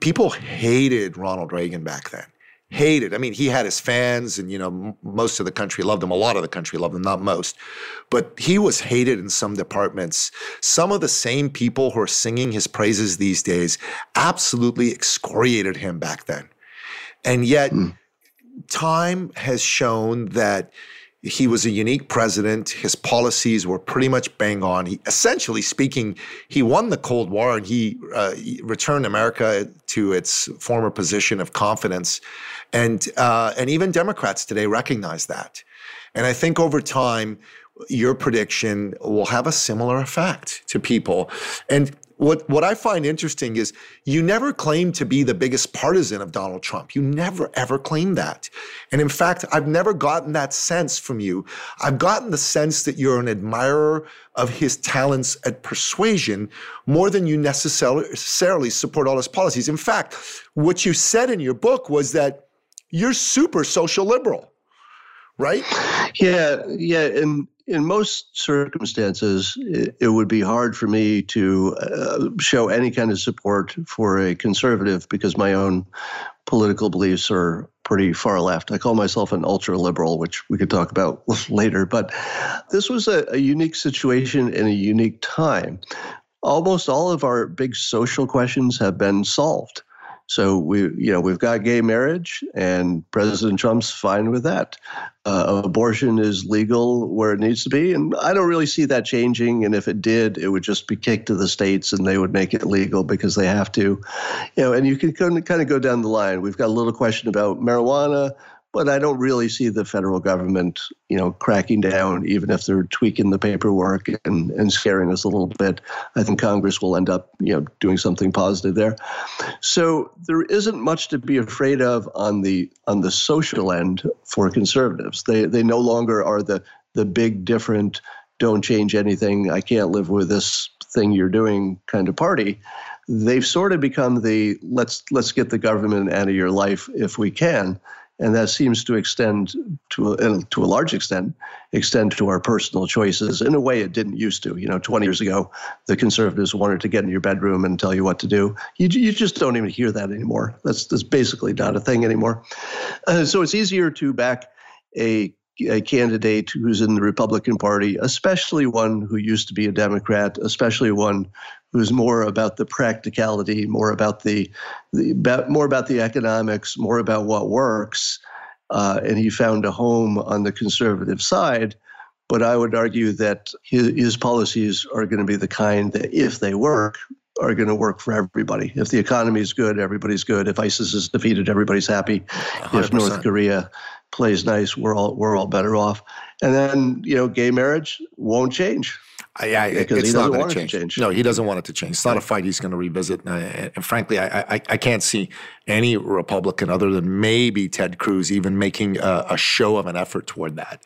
B: people hated Ronald Reagan back then. Hated. I mean, he had his fans, and you know, m- most of the country loved him. A lot of the country loved him, not most, but he was hated in some departments. Some of the same people who are singing his praises these days absolutely excoriated him back then, and yet. Mm time has shown that he was a unique president. His policies were pretty much bang on. He, essentially speaking, he won the Cold War and he, uh, he returned America to its former position of confidence. And uh, and even Democrats today recognize that. And I think over time, your prediction will have a similar effect to people. And what what I find interesting is you never claim to be the biggest partisan of Donald Trump. You never ever claim that. And in fact, I've never gotten that sense from you. I've gotten the sense that you're an admirer of his talents at persuasion more than you necessarily support all his policies. In fact, what you said in your book was that you're super social liberal, right?
A: Yeah, yeah, and in most circumstances, it, it, would be hard for me to uh, show any kind of support for a conservative because my own political beliefs are pretty far left. I call myself an ultra liberal, which we could talk about later. But this was a, a unique situation in a unique time. Almost all of our big social questions have been solved. So we, you know, we've got gay marriage, and President Trump's fine with that. Uh, abortion is legal where it needs to be, and I don't really see that changing. And if it did, it would just be kicked to the states, and they would make it legal because they have to. You know, and you can kind of go down the line. We've got a little question about marijuana but I don't really see the federal government, you know, cracking down, even if they're tweaking the paperwork and, and scaring us a little bit. I think Congress will end up, you know, doing something positive there. So there isn't much to be afraid of on the on the social end for conservatives. They they no longer are the the big different don't change anything. I can't live with this thing you're doing kind of party, they've sort of become the let's let's get the government out of your life if we can and that seems to extend to a, to a large extent extend to our personal choices in a way it didn't used to. You know 20 years ago the conservatives wanted to get in your bedroom and tell you what to do. You, you just don't even hear that anymore. That's, that's basically not a thing anymore. Uh, so it's easier to back a a candidate who's in the Republican Party, especially one who used to be a Democrat, especially one who's more about the practicality, more about the, the about, more about the economics, more about what works. Uh, and he found a home on the conservative side. But I would argue that his, his policies are going to be the kind that, if they work, are going to work for everybody. If the economy is good, everybody's good. If ISIS is defeated, everybody's happy. 100%. If North Korea plays nice, we're all we're all better off. And then you know, gay marriage won't change.
B: Yeah, because it's not going to change. change. No, he doesn't want it to change. It's not a fight he's going to revisit. Uh, and frankly, I, I, I can't see any Republican other than maybe Ted Cruz even making a, a show of an effort toward that.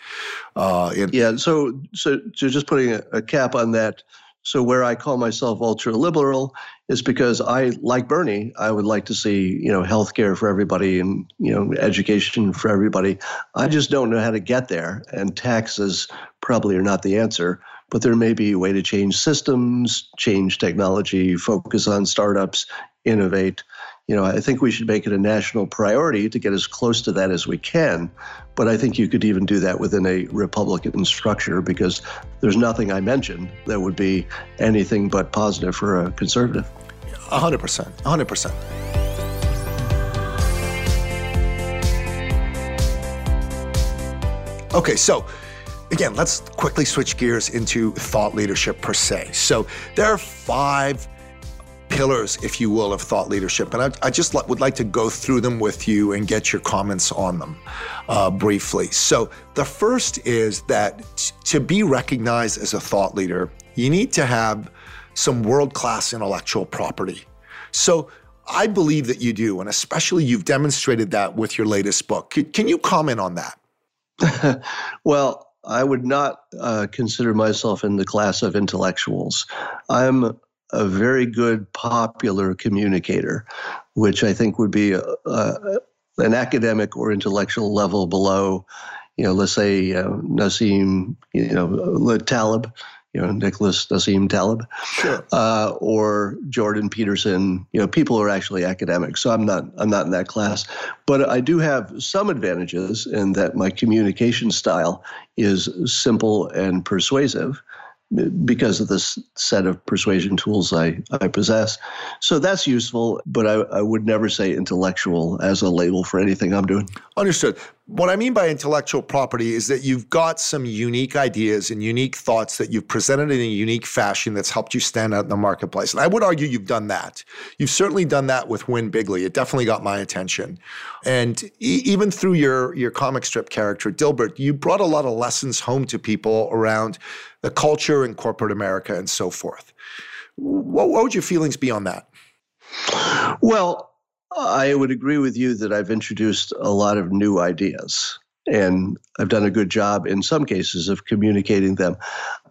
A: Uh, it, yeah. So, so, so just putting a, a cap on that. So where I call myself ultra liberal is because I like Bernie. I would like to see you know health care for everybody and you know education for everybody. I just don't know how to get there, and taxes probably are not the answer. But there may be a way to change systems, change technology, focus on startups, innovate you know, I think we should make it a national priority to get as close to that as we can. But I think you could even do that within a Republican structure because there's nothing I mentioned that would be anything but positive for a conservative.
B: 100%. 100%. Okay, so again, let's quickly switch gears into thought leadership per se. So there are five pillars, if you will, of thought leadership. And I, I just would like to go through them with you and get your comments on them uh, briefly. So, the first is that t- to be recognized as a thought leader, you need to have some world class intellectual property. So, I believe that you do, and especially you've demonstrated that with your latest book. C- can you comment on
A: that? well, I would not uh, consider myself in the class of intellectuals. I'm a very good popular communicator, which I think would be a, a, an academic or intellectual level below, you know, let's say uh, Nassim, you know, Taleb, you know, Nicholas Nassim Taleb,
B: sure.
A: uh, or Jordan Peterson. You know, people are actually academics, so I'm not I'm not in that class. But I do have some advantages in that my communication style is simple and persuasive because of this set of persuasion tools I, I possess. So that's useful, but I, I would never say intellectual as a label for anything I'm doing.
B: Understood. What I mean by intellectual property is that you've got some unique ideas and unique thoughts that you've presented in a unique fashion that's helped you stand out in the marketplace. And I would argue you've done that. You've certainly done that with Win Bigly. It definitely got my attention. And e- even through your, your comic strip character, Dilbert, you brought a lot of lessons home to people around the culture in corporate America and so forth. What, what would your feelings be on that?
A: Well, I would agree with you that I've introduced a lot of new ideas and I've done a good job in some cases of communicating them.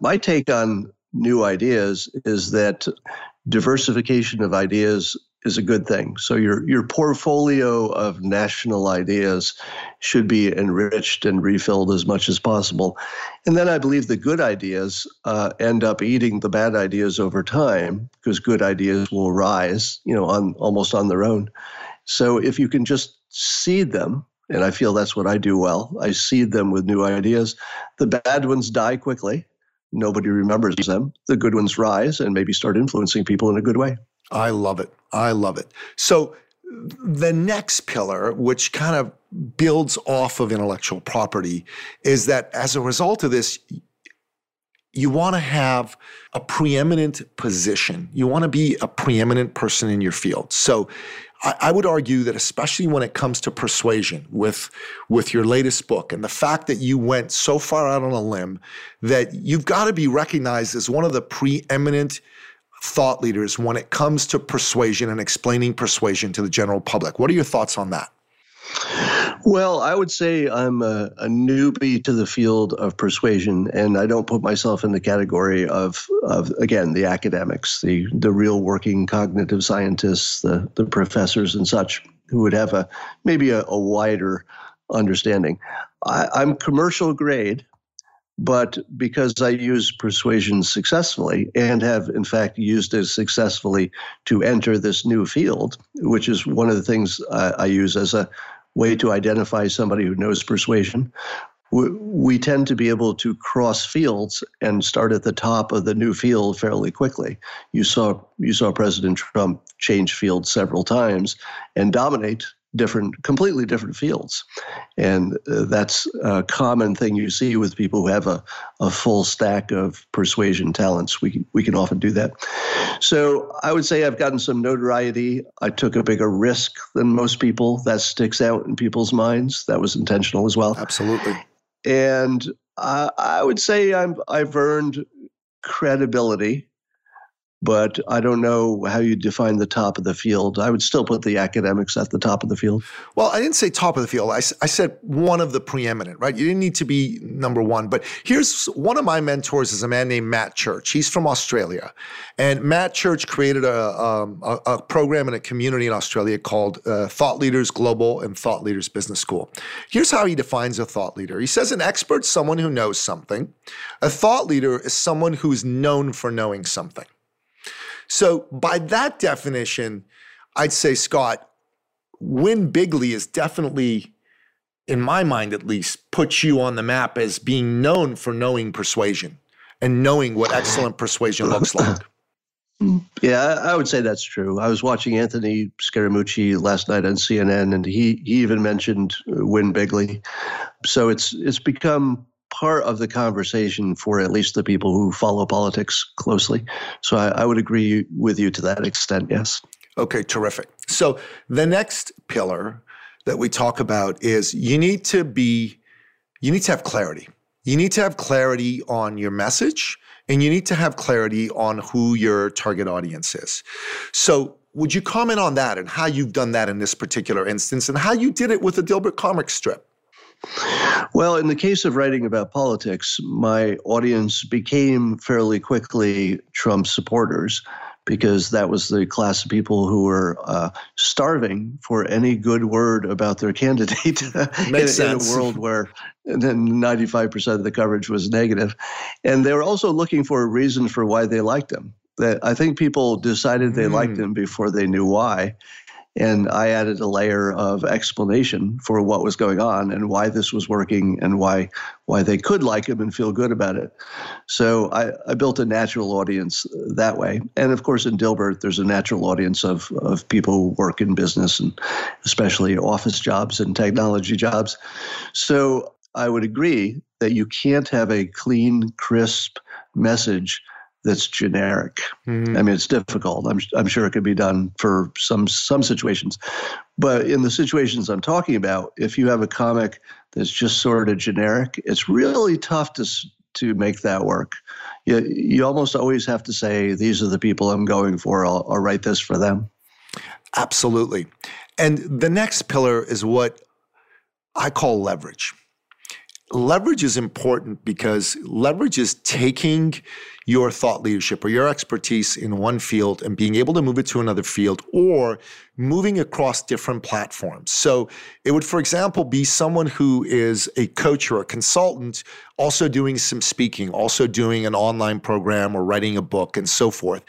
A: My take on new ideas is that diversification of ideas is a good thing. So your your portfolio of national ideas should be enriched and refilled as much as possible. And then I believe the good ideas uh, end up eating the bad ideas over time because good ideas will rise, you know, on almost on their own. So if you can just seed them, and I feel that's what I do well, I seed them with new ideas. The bad ones die quickly. Nobody remembers them. The good ones rise and maybe start influencing people in a good way.
B: I love it. I love it. So the next pillar, which kind of builds off of intellectual property, is that as a result of this, you want to have a preeminent position. You want to be a preeminent person in your field. So I, I, would argue that especially when it comes to persuasion with, with your latest book and the fact that you went so far out on a limb that you've got to be recognized as one of the preeminent thought leaders when it comes to persuasion and explaining persuasion to the general public. What are your thoughts on that?
A: Well, I would say I'm a, a, newbie to the field of persuasion, and I don't put myself in the category of, of again, the academics, the, the real working cognitive scientists, the, the professors and such, who would have a maybe a, a wider understanding. I, I'm commercial grade, but because I use persuasion successfully and have, in fact, used it successfully to enter this new field, which is one of the things I, I use as a way to identify somebody who knows persuasion. We, we tend to be able to cross fields and start at the top of the new field fairly quickly. You saw you saw President Trump change fields several times and dominate different, completely different fields. And uh, that's a common thing you see with people who have a, a full stack of persuasion talents. We, we can often do that. So I would say I've gotten some notoriety. I took a bigger risk than most people. That sticks out in people's minds. That was intentional as well.
B: Absolutely.
A: And I, I would say I'm, I've earned credibility but I don't know how you define the top of the field. I would still put the academics at the top of the field.
B: Well, I didn't say top of the field. I, I said one of the preeminent, right? You didn't need to be number one. But here's one of my mentors is a man named Matt Church. He's from Australia. And Matt Church created a, um, a, a program in a community in Australia called uh, Thought Leaders Global and Thought Leaders Business School. Here's how he defines a thought leader. He says an expert someone who knows something. A thought leader is someone who's known for knowing something. So, by that definition, I'd say, Scott, Win Bigly is definitely, in my mind at least, puts you on the map as being known for knowing persuasion and knowing what excellent persuasion looks like.
A: Yeah, I would say that's true. I was watching Anthony Scaramucci last night on CNN, and he, he even mentioned uh, Win Bigly. So it's it's become part of the conversation for at least the people who follow politics closely. So I, I would agree with you to that extent, yes.
B: Okay, terrific. So the next pillar that we talk about is you need to be, you need to have clarity. You need to have clarity on your message and you need to have clarity on who your target audience is. So would you comment on that and how you've done that in this particular instance and how you did it with the Dilbert comic strip?
A: Well, in the case of writing about politics, my audience became fairly quickly Trump supporters because that was the class of people who were uh, starving for any good word about their candidate in, in, a world where then 95% of the coverage was negative. And they were also looking for a reason for why they liked him. That I think people decided they mm. liked him before they knew why. And I added a layer of explanation for what was going on and why this was working and why why they could like him and feel good about it. So I, I built a natural audience that way. And of course, in Dilbert, there's a natural audience of, of people who work in business and especially office jobs and technology jobs. So I would agree that you can't have a clean, crisp message that's generic. Mm-hmm. I mean, it's difficult. I'm, I'm sure it could be done for some some situations, but in the situations I'm talking about, if you have a comic that's just sort of generic, it's really tough to to make that work. You you almost always have to say, "These are the people I'm going for. I'll, I'll write this for them."
B: Absolutely, and the next pillar is what I call leverage leverage is important because leverage is taking your thought leadership or your expertise in one field and being able to move it to another field or moving across different platforms. So it would, for example, be someone who is a coach or a consultant, also doing some speaking, also doing an online program or writing a book and so forth.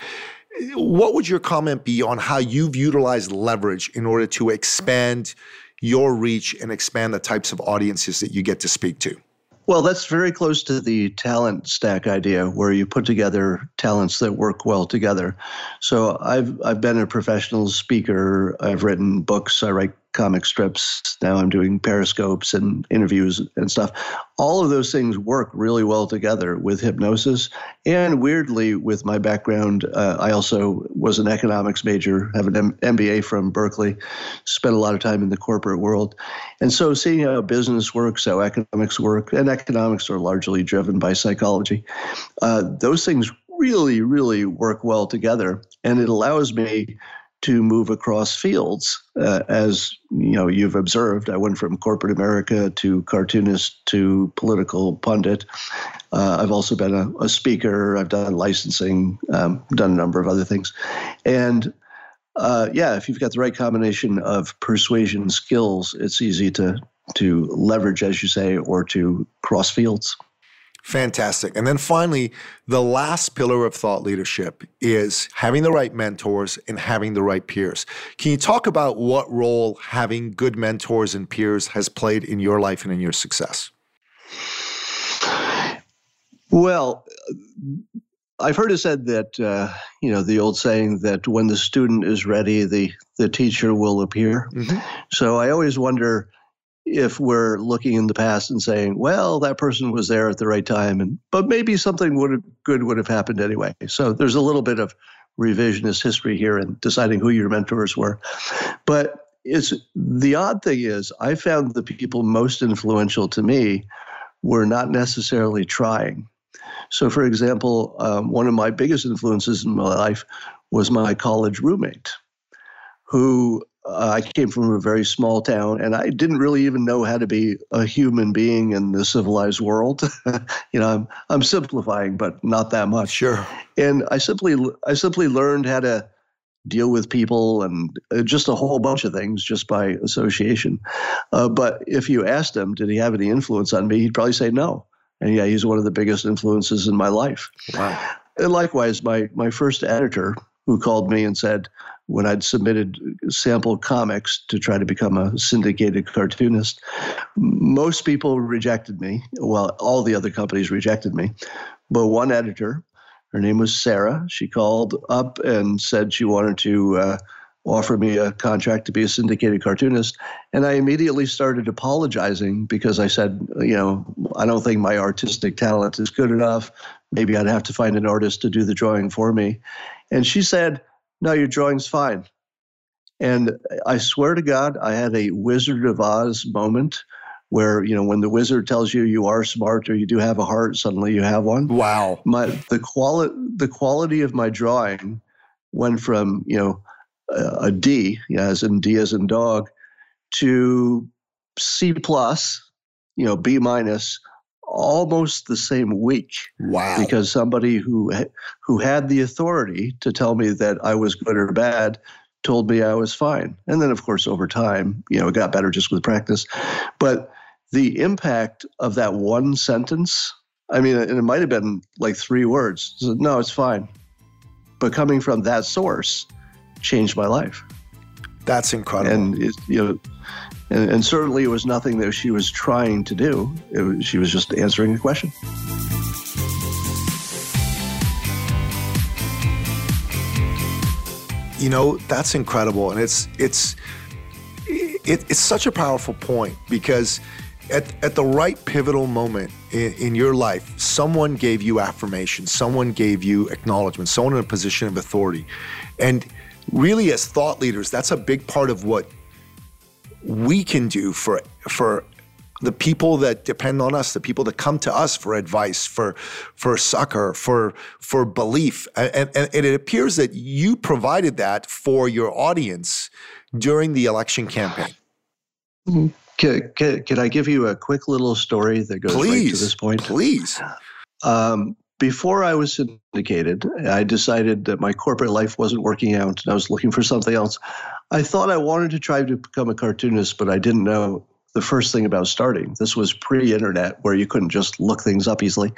B: What would your comment be on how you've utilized leverage in order to expand your reach and expand the types of audiences that you get to speak to?
A: Well, that's very close to the talent stack idea where you put together talents that work well together. So I've I've been a professional speaker. I've written books. I write comic strips. Now I'm doing periscopes and interviews and stuff. All of those things work really well together with hypnosis. And weirdly, with my background, uh, I also was an economics major, have an M- MBA from Berkeley, spent a lot of time in the corporate world. And so seeing how business works, how economics work, and economics are largely driven by psychology, uh, those things really, really work well together. And it allows me to move across fields. Uh, as you know, you've observed, I went from corporate America to cartoonist to political pundit. Uh, I've also been a, a, speaker. I've done licensing, um, done a number of other things, and uh, yeah, if you've got the right combination of persuasion skills, it's easy to to leverage, as you say, or to cross fields.
B: Fantastic. And then finally, the last pillar of thought leadership is having the right mentors and having the right peers. Can you talk about what role having good mentors and peers has played in your life and in your success?
A: Well, I've heard it said that uh, you know the old saying that when the student is ready, the the teacher will appear. Mm-hmm. So I always wonder if we're looking in the past and saying, well, that person was there at the right time, and but maybe something would have, good would have happened anyway. So there's a little bit of revisionist history here in deciding who your mentors were. But it's the odd thing is I found the people most influential to me were not necessarily trying. So, for example, um, one of my biggest influences in my life was my college roommate, who uh, I came from a very small town, and I didn't really even know how to be a human being in the civilized world. you know, I'm I'm simplifying, but not that much.
B: Sure.
A: And I simply I simply learned how to deal with people and uh, just a whole bunch of things just by association. Uh, but if you asked him, did he have any influence on me? He'd probably say no. And yeah, he's one of the biggest influences in my life.
B: Wow.
A: And likewise, my my first editor who called me and said, when I'd submitted sample comics to try to become a syndicated cartoonist, most people rejected me. Well, all the other companies rejected me. But one editor, her name was Sarah, she called up and said she wanted to uh, offer me a contract to be a syndicated cartoonist. And I immediately started apologizing because I said, you know, I don't think my artistic talent is good enough. Maybe I'd have to find an artist to do the drawing for me. And she said, no, your drawing's fine. And I swear to God, I had a Wizard of Oz moment where you know when the wizard tells you you are smart or you do have a heart, suddenly you have one.
B: Wow!
A: My the quality the quality of my drawing went from you know a, a D, as in D as in dog, to C plus, you know B minus, almost the same week.
B: Wow.
A: Because somebody who who had the authority to tell me that I was good or bad told me I was fine. And then of course over time, you know, it got better just with practice. But the impact of that one sentence, I mean, and it might have been like three words. no, it's fine. But coming from that source changed my life.
B: That's incredible.
A: And it, you know, and, and certainly it was nothing that she was trying to do. Was, she was just answering a question.
B: You know, that's incredible. And it's, it's, it, it's such a powerful point because at, at the right pivotal moment in, in, your life, someone gave you affirmation, someone gave you acknowledgement, someone in a position of authority. And really, as thought leaders, that's a big part of what we can do for for the people that depend on us, the people that come to us for advice, for for succor, for for belief, and, and, and it appears that you provided that for your audience during the election campaign.
A: Mm-hmm. Can, can, can, I give you a quick little story that goes
B: please,
A: right to this point?
B: Please.
A: Um, before I was syndicated, I decided that my corporate life wasn't working out and I was looking for something else. I thought I wanted to try to become a cartoonist, but I didn't know the first thing about starting. This was pre internet where you couldn't just look things up easily.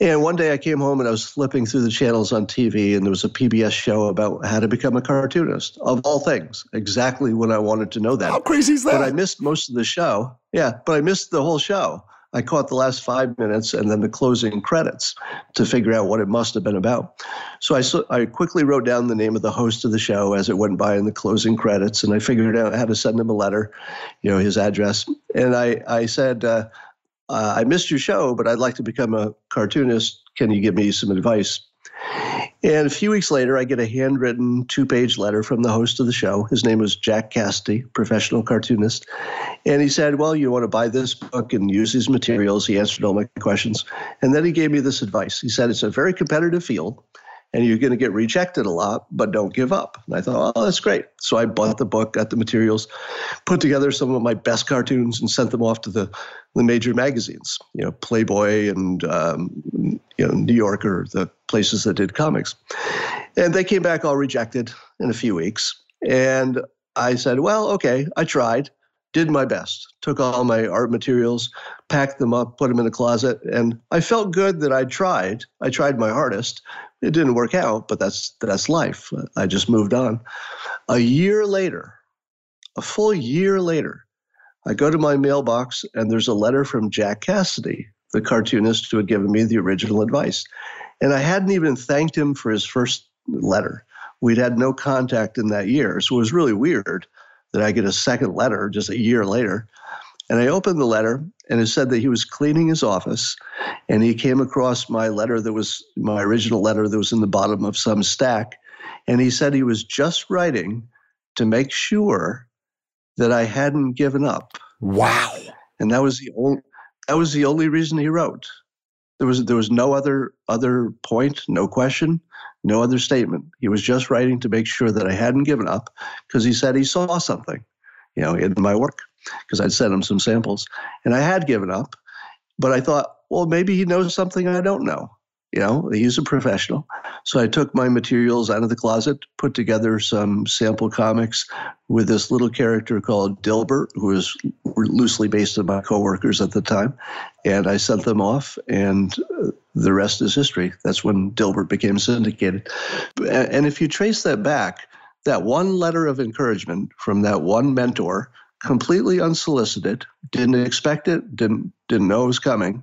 A: And one day I came home and I was flipping through the channels on TV, and there was a PBS show about how to become a cartoonist, of all things, exactly when I wanted to know that.
B: How crazy is that?
A: But I missed most of the show. Yeah, but I missed the whole show. I caught the last five minutes and then the closing credits to figure out what it must have been about. So I, I quickly wrote down the name of the host of the show as it went by in the closing credits, and I figured out how to send him a letter, you know, his address. And I, I said, uh, uh, I missed your show, but I'd like to become a cartoonist. Can you give me some advice? And a few weeks later, I get a handwritten two page letter from the host of the show. His name was Jack Cassady, professional cartoonist. And he said, Well, you want to buy this book and use these materials. He answered all my questions. And then he gave me this advice. He said, It's a very competitive field. And you're going to get rejected a lot, but don't give up. And I thought, oh, that's great. So I bought the book, got the materials, put together some of my best cartoons, and sent them off to the, the major magazines, you know, Playboy and um, you know New Yorker, the places that did comics. And they came back all rejected in a few weeks. And I said, well, okay, I tried did my best, took all my art materials, packed them up, put them in a closet, and I felt good that I tried. I tried my hardest. It didn't work out, but that's that's life. I just moved on. A year later, a full year later, I go to my mailbox and there's a letter from Jack Cassady, the cartoonist who had given me the original advice. And I hadn't even thanked him for his first letter. We'd had no contact in that year. So it was really weird that I get a second letter just a year later. And I opened the letter and it said that he was cleaning his office and he came across my letter that was my original letter that was in the bottom of some stack. And he said he was just writing to make sure that I hadn't given up.
B: Wow.
A: And that was the only that was the only reason he wrote. There was there was no other other point, no question, no other statement. He was just writing to make sure that I hadn't given up because he said he saw something, you know, in my work because I'd sent him some samples and I had given up. But I thought, well, maybe he knows something I don't know. You know, he's a professional. So I took my materials out of the closet, put together some sample comics with this little character called Dilbert, who was loosely based on my coworkers at the time. And I sent them off, and uh, the rest is history. That's when Dilbert became syndicated. And if you trace that back, that one letter of encouragement from that one mentor, completely unsolicited, didn't expect it, didn't didn't know it was coming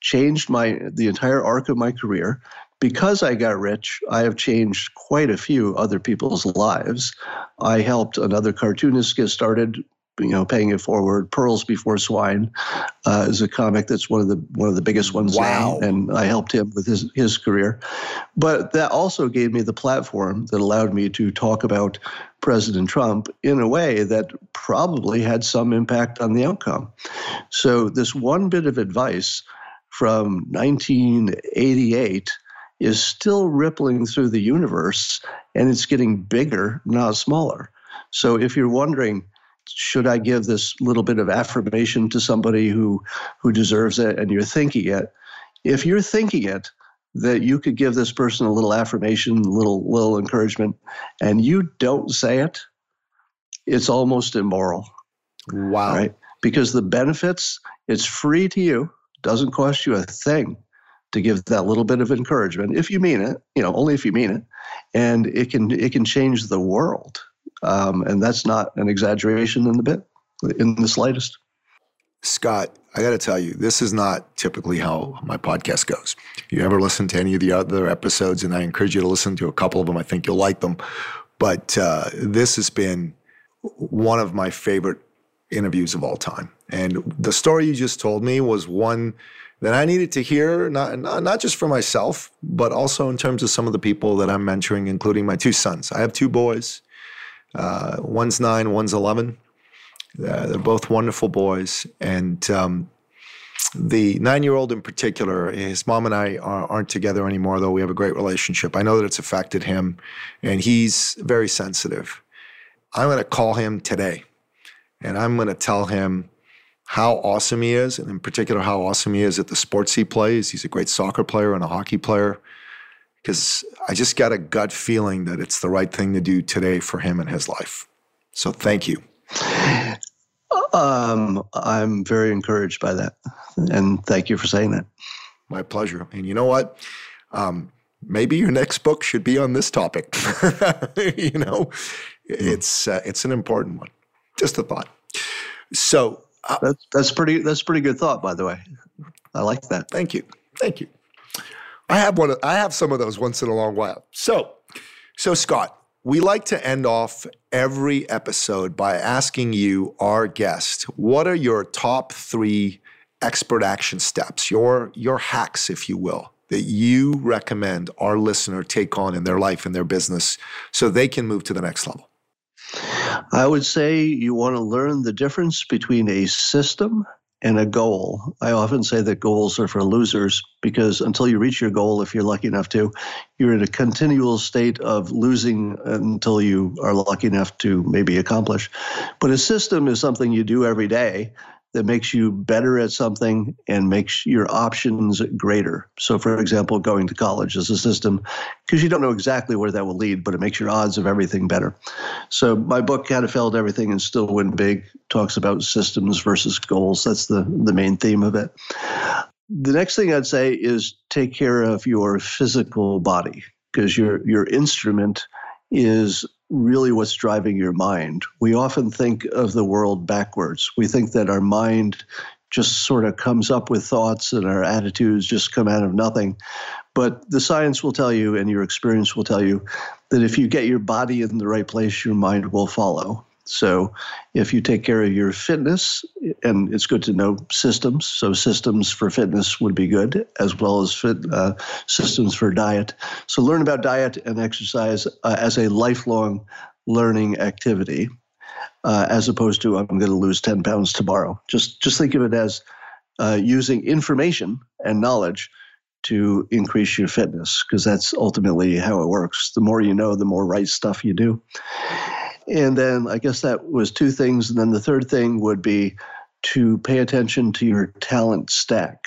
A: changed my the entire arc of my career. Because I got rich, I have changed quite a few other people's lives. I helped another cartoonist get started you know, paying it forward. Pearls Before Swine uh, is a comic that's one of the one of the biggest ones.
B: Wow!
A: Now, and I helped him with his his career, but that also gave me the platform that allowed me to talk about President Trump in a way that probably had some impact on the outcome. So this one bit of advice from 1988 is still rippling through the universe and it's getting bigger, not smaller. So if you're wondering, should I give this little bit of affirmation to somebody who who deserves it and you're thinking it, if you're thinking it, that you could give this person a little affirmation, a little little encouragement, and you don't say it, it's almost immoral.
B: Wow.
A: Right? Because the benefits, it's free to you doesn't cost you a thing to give that little bit of encouragement if you mean it you know only if you mean it and it can it can change the world um, and that's not an exaggeration in the bit in the slightest
B: scott i got to tell you this is not typically how my podcast goes if you ever listen to any of the other episodes and i encourage you to listen to a couple of them i think you'll like them but uh, this has been one of my favorite interviews of all time. And the story you just told me was one that I needed to hear, not, not, not just for myself, but also in terms of some of the people that I'm mentoring, including my two sons. I have two boys. Uh, one's nine, one's 11. Uh, they're both wonderful boys. And um, the nine year old in particular, his mom and I are, aren't together anymore, though we have a great relationship. I know that it's affected him, and he's very sensitive. I'm going to call him today and I'm going to tell him how awesome he is, and in particular, how awesome he is at the sports he plays. He's a great soccer player and a hockey player. Because I just got a gut feeling that it's the right thing to do today for him and his life. So thank you.
A: Um, I'm very encouraged by that. And thank you for saying that.
B: My pleasure. And you know what? Um, maybe your next book should be on this topic. you know, it's uh, it's an important one. Just a thought. So
A: uh, that's that's pretty that's pretty good thought, by the way. I like that.
B: Thank you, thank you. I have one. I have some of those once in a long while. So, so Scott, we like to end off every episode by asking you, our guest, what are your top three expert action steps, your your hacks, if you will, that you recommend our listener take on in their life and their business so they can move to the next level?
A: I would say you want to learn the difference between a system and a goal. I often say that goals are for losers because until you reach your goal, if you're lucky enough to, you're in a continual state of losing until you are lucky enough to maybe accomplish. But a system is something you do every day that makes you better at something and makes your options greater. So, for example, going to college is a system because you don't know exactly where that will lead, but it makes your odds of everything better. So, my book, How to Fail at Everything and Still Win Big, talks about systems versus goals. That's the, the main theme of it. The next thing I'd say is take care of your physical body because your, your instrument is really what's driving your mind. We often think of the world backwards. We think that our mind just sort of comes up with thoughts and our attitudes just come out of nothing. But the science will tell you and your experience will tell you that if you get your body in the right place, your mind will follow. So if you take care of your fitness, and it's good to know systems. So systems for fitness would be good, as well as fit, uh, systems for diet. So learn about diet and exercise uh, as a lifelong learning activity, uh, as opposed to I'm going to lose 10 pounds tomorrow. Just just think of it as uh, using information and knowledge to increase your fitness because that's ultimately how it works. The more you know, the more right stuff you do. And then I guess that was two things. And then the third thing would be to pay attention to your talent stack.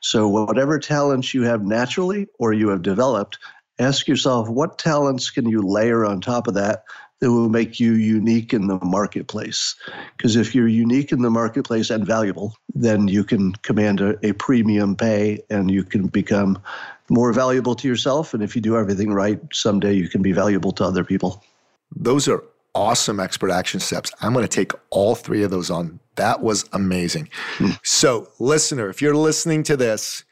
A: So, whatever talents you have naturally or you have developed, ask yourself what talents can you layer on top of that that will make you unique in the marketplace. Because if you're unique in the marketplace and valuable, then you can command a, a, premium pay and you can become more valuable to yourself. And if you do everything right, someday you can be valuable to other people.
B: Those are awesome expert action steps. I'm going to take all three of those on. That was amazing. Hmm. So, listener, if you're listening to this,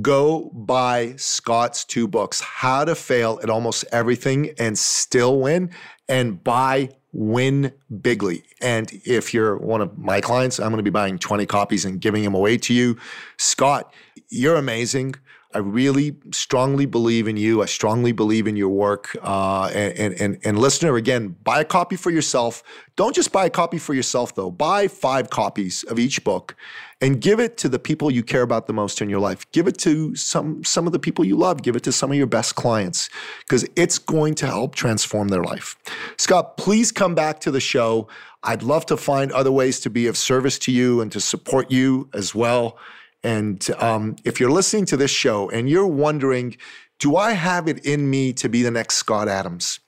B: go buy Scott's two books, How to Fail at Almost Everything and Still Win, and buy Win Bigly. And if you're one of my clients, I'm going to be buying 20 copies and giving them away to you. Scott, you're amazing. I really strongly believe in you. I strongly believe in your work. Uh, and, and, and listener, again, buy a copy for yourself. Don't just buy a copy for yourself, though. Buy five copies of each book and give it to the people you care about the most in your life. Give it to some, some of the people you love. Give it to some of your best clients because it's going to help transform their life. Scott, please come back to the show. I'd love to find other ways to be of service to you and to support you as well. And um, if you're listening to this show and you're wondering, do I have it in me to be the next Scott Adams?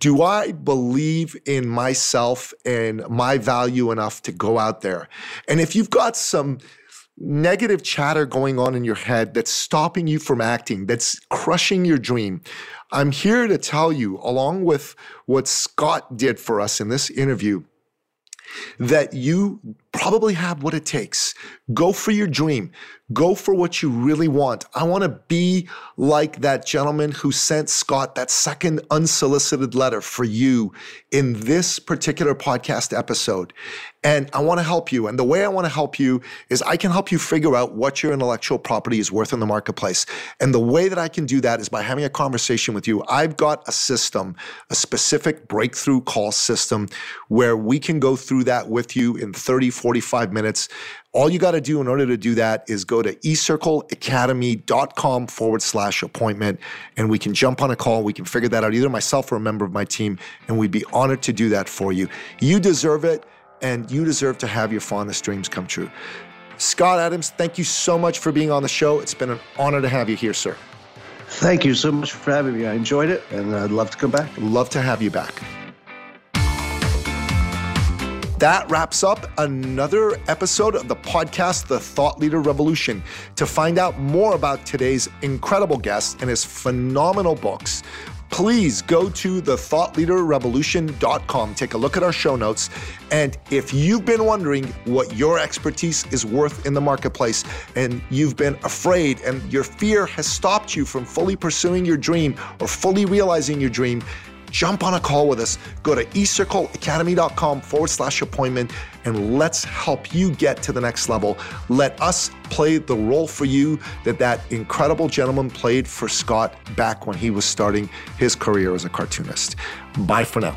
B: Do I believe in myself and my value enough to go out there? And if you've got some negative chatter going on in your head that's stopping you from acting, that's crushing your dream, I'm here to tell you, along with what Scott did for us in this interview, that you probably have what it takes. Go for your dream. Go for what you really want. I want to be like that gentleman who sent Scott that second unsolicited letter for you in this particular podcast episode. And I want to help you. And the way I want to help you is I can help you figure out what your intellectual property is worth in the marketplace. And the way that I can do that is by having a conversation with you. I've got a system, a specific breakthrough call system where we can go through that with you in 30, 45 minutes. All you got to do in order to do that is go to ecircleacademy.com forward slash appointment and we can jump on a call. We can figure that out, either myself or a member of my team, and we'd be honored to do that for you. You deserve it and you deserve to have your fondest dreams come true. Scott Adams, thank you so much for being on the show. It's been an honor to have you here, sir.
A: Thank you so much for having me. I enjoyed it and I'd love to come back.
B: Love to have you back. That wraps up another episode of the podcast, The Thought Leader Revolution. To find out more about today's incredible guest and his phenomenal books, please go to thethoughtleaderrevolution.com. Take a look at our show notes. And if you've been wondering what your expertise is worth in the marketplace and you've been afraid and your fear has stopped you from fully pursuing your dream or fully realizing your dream, jump on a call with us. Go to ecircleacademy.com forward slash appointment and let's help you get to the next level. Let us play the role for you that that incredible gentleman played for Scott back when he was starting his career as a cartoonist. Bye for now.